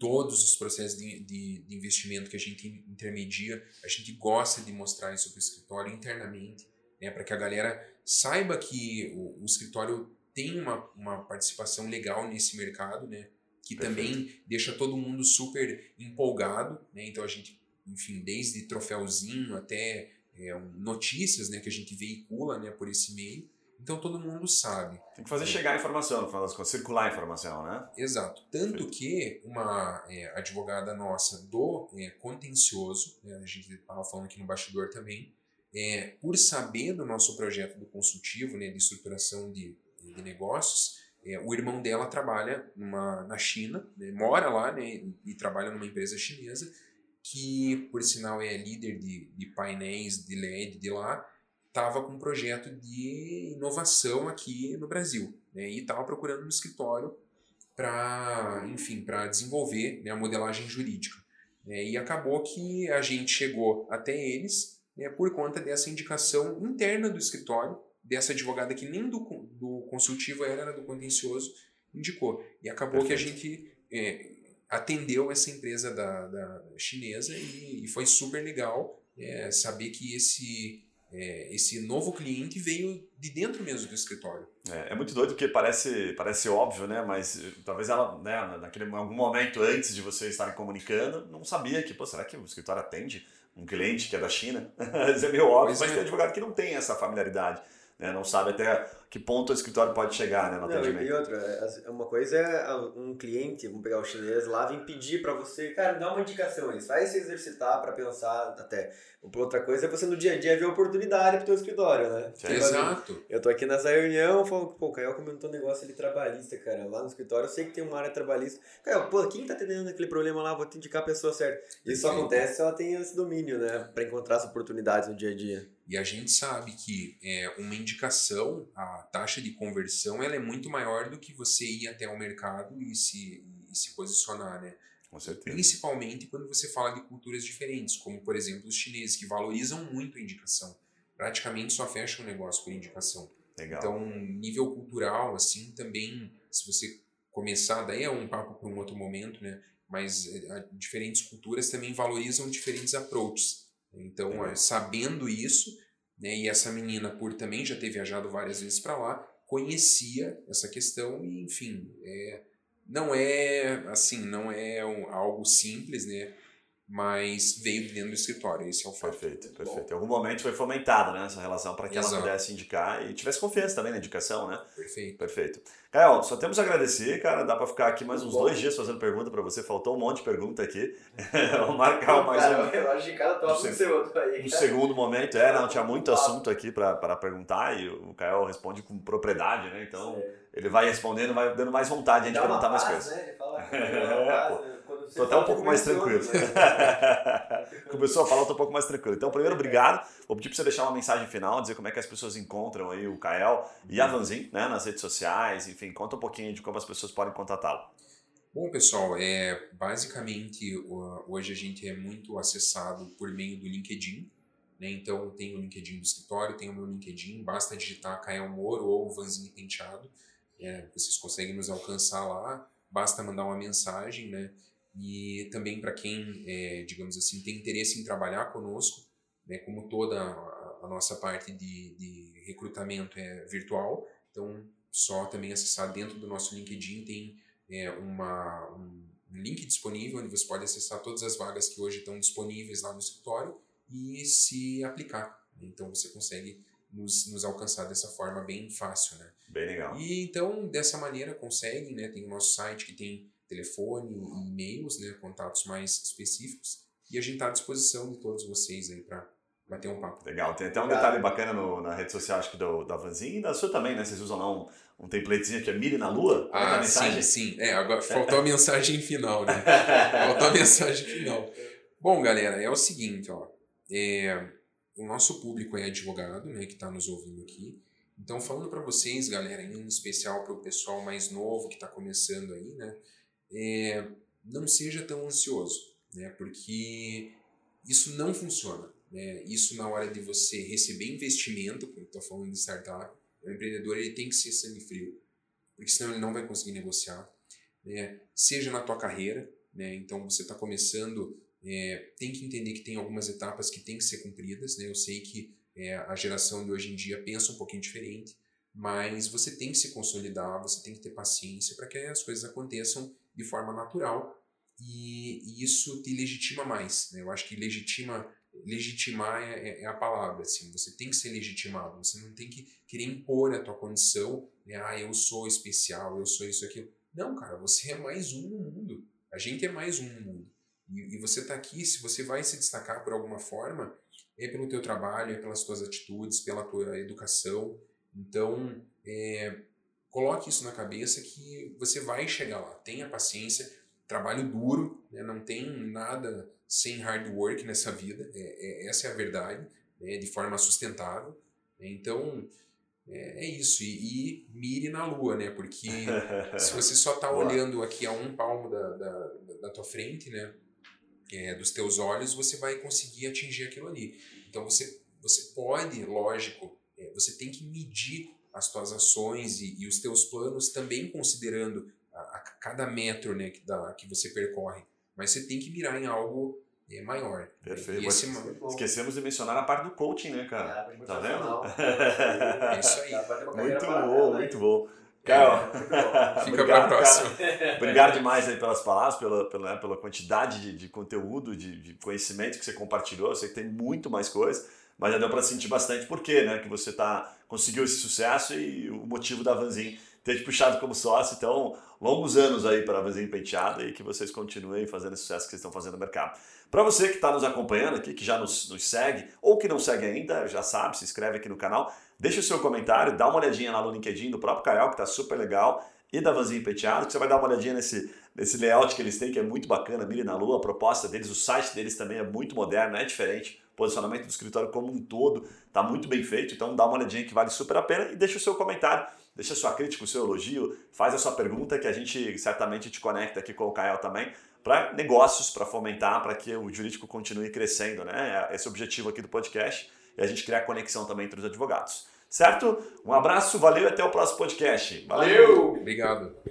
todos os processos de, de, de, investimento que a gente intermedia, a gente gosta de mostrar isso para o escritório internamente, né, para que a galera saiba que o, o, escritório tem uma, uma participação legal nesse mercado, né, que Perfeito. também deixa todo mundo super empolgado, né, então a gente, enfim, desde troféuzinho até é, notícias né, que a gente veicula né, por esse meio, então todo mundo sabe. Tem que fazer é. chegar a informação, no final das contas, circular a informação, né? Exato. Tanto que uma é, advogada nossa do é, contencioso, né, a gente estava falando aqui no bastidor também, é, por saber do nosso projeto do consultivo, né, de estruturação de, de negócios, é, o irmão dela trabalha numa, na China, né, mora lá né, e, e trabalha numa empresa chinesa, que por sinal é líder de, de painéis de LED de lá, estava com um projeto de inovação aqui no Brasil né, e estava procurando um escritório para, enfim, para desenvolver né, a modelagem jurídica. Né, e acabou que a gente chegou até eles né, por conta dessa indicação interna do escritório, dessa advogada que nem do, do consultivo era, era do contencioso, indicou. E acabou Perfeito. que a gente é, atendeu essa empresa da, da chinesa e, e foi super legal é, saber que esse é, esse novo cliente veio de dentro mesmo do escritório. É, é, muito doido porque parece, parece óbvio, né? Mas eh, talvez ela, né, naquele algum momento antes de vocês estarem comunicando, não sabia que, pô, será que o escritório atende um cliente que é da China? Isso é meio óbvio, pois mas é. tem advogado que não tem essa familiaridade. Né? Não sabe até que ponto o escritório pode chegar né, no não, atendimento. E outra, é, uma coisa é um cliente, vamos pegar o chinês lá, vem pedir para você, cara, dá uma indicação aí, faz se exercitar para pensar até. Outra coisa é você no dia a dia ver oportunidade pro teu escritório, né? Tipo, Exato. Eu tô aqui nessa reunião, falo, pô, o Caio comentou um negócio ali trabalhista, cara. Lá no escritório eu sei que tem uma área trabalhista. Caio, pô, quem tá atendendo aquele problema lá? Vou te indicar a pessoa certa. Isso Sim. acontece se ela tem esse domínio, né? Pra encontrar as oportunidades no dia a dia. E a gente sabe que é, uma indicação, a taxa de conversão, ela é muito maior do que você ir até o mercado e se, e se posicionar, né? Com certeza. Principalmente quando você fala de culturas diferentes, como por exemplo os chineses, que valorizam muito a indicação. Praticamente só fecham o negócio por indicação. Legal. Então, nível cultural, assim, também, se você começar, daí é um papo para um outro momento, né? Mas é, diferentes culturas também valorizam diferentes approaches. Então, é, sabendo isso, né, e essa menina, por também já ter viajado várias vezes para lá, conhecia essa questão e, enfim, é, não é assim, não é um, algo simples, né? Mas veio dentro do escritório, esse é o fato. Perfeito, perfeito. Em algum momento foi fomentada né, essa relação para que Exato. ela pudesse indicar e tivesse confiança também na indicação, né? Perfeito. Perfeito. Caio, só temos a agradecer, cara. Dá para ficar aqui mais uns Bom. dois dias fazendo pergunta para você. Faltou um monte de pergunta aqui. Vamos marcar mais cara, um. Eu acho que cada top um, segundo aí. Um segundo momento. É, não, tinha muito assunto aqui para perguntar e o Caio responde com propriedade, né? Então, Sim. ele vai respondendo, vai dando mais vontade de perguntar mais coisas. Né? Ele fala, é, Tô até um pouco mais tranquilo. Começou a falar, tô um pouco mais tranquilo. Então, primeiro, obrigado. Vou pedir para você deixar uma mensagem final, dizer como é que as pessoas encontram aí o Kael e a Vanzin, né, nas redes sociais, enfim, conta um pouquinho de como as pessoas podem contatá-lo. Bom, pessoal, é, basicamente hoje a gente é muito acessado por meio do LinkedIn. Né? Então, tem o LinkedIn do escritório, tem o meu LinkedIn, basta digitar Kael Moro ou Vanzin Penteado. É, vocês conseguem nos alcançar lá, basta mandar uma mensagem, né? E também para quem, é, digamos assim, tem interesse em trabalhar conosco, né, como toda a, a nossa parte de, de, recrutamento é virtual, então só também acessar dentro do nosso LinkedIn tem é, uma, um link disponível onde você pode acessar todas as vagas que hoje estão disponíveis lá no escritório e se aplicar. Então você consegue nos, nos alcançar dessa forma bem fácil, né? Bem legal. E então dessa maneira consegue, né? Tem o nosso site que tem telefone, e-mails, né, contatos mais específicos. E a gente está à disposição de todos vocês aí para bater um papo. Legal. Tem até um detalhe bacana no, na rede social, acho que do, da Vanzinha e da sua também, né? Vocês usam lá um, um templatezinho que é Mire na Lua? Ah, sim, sim. É, agora faltou a mensagem final, né? faltou a mensagem final. Bom, galera, é o seguinte, ó. É, o nosso público é advogado, né, que está nos ouvindo aqui. Então, falando para vocês, galera, em especial para o pessoal mais novo que está começando aí, né? É, não seja tão ansioso, né? porque isso não funciona. Né? Isso na hora de você receber investimento, como estou falando de startup, o empreendedor ele tem que ser sangue frio, porque senão ele não vai conseguir negociar. Né? Seja na tua carreira, né? então você está começando, é, tem que entender que tem algumas etapas que tem que ser cumpridas. Né? Eu sei que é, a geração de hoje em dia pensa um pouquinho diferente, mas você tem que se consolidar, você tem que ter paciência para que as coisas aconteçam de forma natural e, e isso te legitima mais. Né? Eu acho que legitima, legitimar é, é, é, a palavra. Assim, você tem que ser legitimado, você não tem que querer impor a tua condição. Né? Ah, eu sou especial, eu sou isso, aquilo. Não, cara, você é mais um no mundo. A gente é mais um no mundo. E, e você está aqui, se você vai se destacar por alguma forma, é pelo teu trabalho, é pelas tuas atitudes, pela tua educação. Então, é, coloque isso na cabeça que você vai chegar lá. Tenha paciência, trabalho duro, né? não tem nada sem hard work nessa vida, é, é essa é a verdade, né? de forma sustentável. Então, é, é isso. E, e, mire na lua, né? Porque se você só está olhando aqui a um palmo da, da, da tua frente, né? É, dos teus olhos, você vai conseguir atingir aquilo ali. Então, você, você pode, lógico, é, você tem que medir as tuas ações e, e os teus planos também considerando a, a cada metro né, que, dá, que você percorre. Mas você tem que mirar em algo é maior. Perfeito. Esse... Esquecemos de mencionar a parte do coaching, né, cara? É, tá vendo? é isso aí. Muito bom, muito bom. Caio, é, fica para próxima. Obrigado demais aí pelas palavras, pela, pela, né, pela quantidade de, de conteúdo, de, de, conhecimento que você compartilhou. Eu sei que tem muito mais coisa, mas já deu para sentir bastante por quê, né? Que você tá, conseguiu esse sucesso e o motivo da Vanzin ter te puxado como sócio. Então, longos anos aí para a Vanzin Penteada e que vocês continuem fazendo esse sucesso que vocês estão fazendo no mercado. Para você que está nos acompanhando aqui, que já nos, nos segue ou que não segue ainda, já sabe, se inscreve aqui no canal Deixa o seu comentário, dá uma olhadinha lá no LinkedIn do próprio Caio, que está super legal, e da Vanzinho Penteado, que você vai dar uma olhadinha nesse, nesse layout que eles têm, que é muito bacana, Mire na Lua, a proposta deles, o site deles também é muito moderno, é diferente, o posicionamento do escritório como um todo está muito bem feito, então dá uma olhadinha que vale super a pena e deixa o seu comentário, deixa a sua crítica, o seu elogio, faz a sua pergunta que a gente certamente te conecta aqui com o Caio também, para negócios, para fomentar, para que o jurídico continue crescendo, né? Esse é o objetivo aqui do podcast e a gente criar conexão também entre os advogados. Certo? Um abraço, valeu e até o próximo podcast. Valeu! Obrigado.